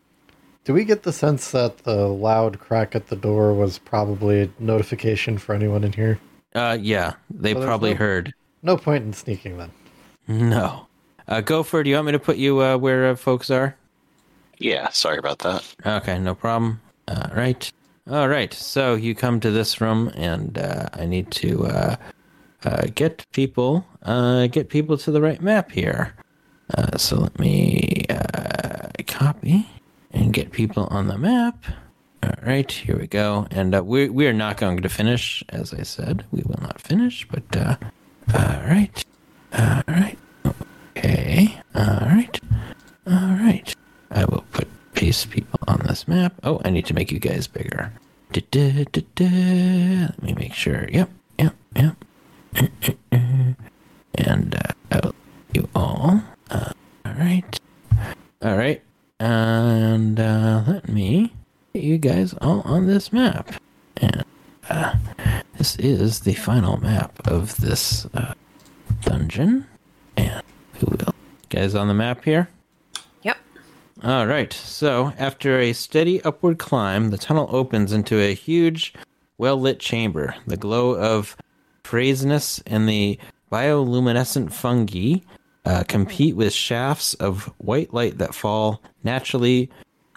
Do we get the sense that the loud crack at the door was probably a notification for anyone in here? Uh, yeah, they there's probably no- heard. No point in sneaking then. No. Uh, Gopher, do you want me to put you uh, where uh, folks are? Yeah, sorry about that. Okay, no problem. All right. All right. So you come to this room, and uh, I need to uh, uh, get people uh, get people to the right map here. Uh, so let me uh, copy and get people on the map. All right, here we go. And we we are not going to finish, as I said. We will not finish. But all right, all right, okay, all right, all right. I will put paste people on this map. Oh, I need to make you guys bigger. Da-da-da-da. Let me make sure. Yep, yep, yep. And uh, you all. Uh, all right, all right. And uh, let me get you guys all on this map. And uh, this is the final map of this uh, dungeon. And will? Guys on the map here? All right. So, after a steady upward climb, the tunnel opens into a huge, well lit chamber. The glow of faerzress and the bioluminescent fungi uh, compete with shafts of white light that fall naturally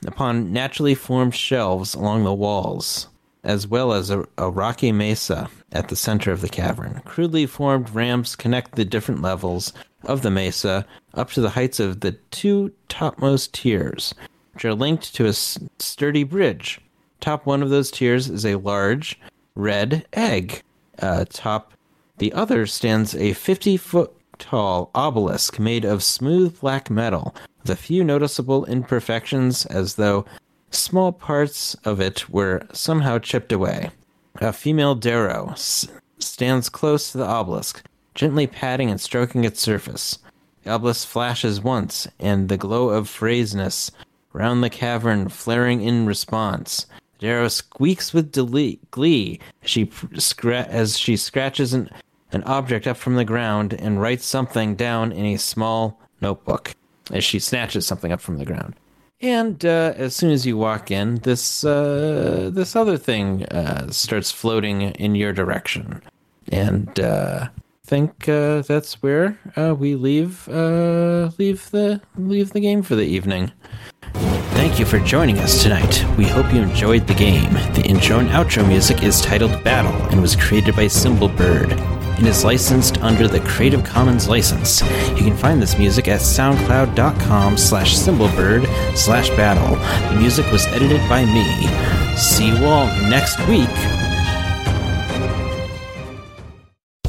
upon naturally formed shelves along the walls, as well as a, a rocky mesa at the center of the cavern. Crudely formed ramps connect the different levels of the mesa up to the heights of the two topmost tiers, which are linked to a sturdy bridge. Top one of those tiers is a large red egg. Uh, top the other stands a 50 foot tall obelisk made of smooth black metal, with a few noticeable imperfections as though small parts of it were somehow chipped away. A female Derro s- stands close to the obelisk, gently patting and stroking its surface. The obelisk flashes once, and the glow of faerzress round the cavern flaring in response. Derro squeaks with dele- glee as she, scra- as she scratches an, an object up from the ground and writes something down in a small notebook as she snatches something up from the ground. And uh, as soon as you walk in, this uh, this other thing uh, starts floating in your direction, and uh, think uh, that's where uh, we leave uh, leave the leave the game for the evening. Thank you for joining us tonight. We hope you enjoyed the game. The intro and outro music is titled Battle and was created by Symbolbird and is licensed under the Creative Commons license. You can find this music at soundcloud.com slash symbolbird slash battle. The music was edited by me. See you all next week.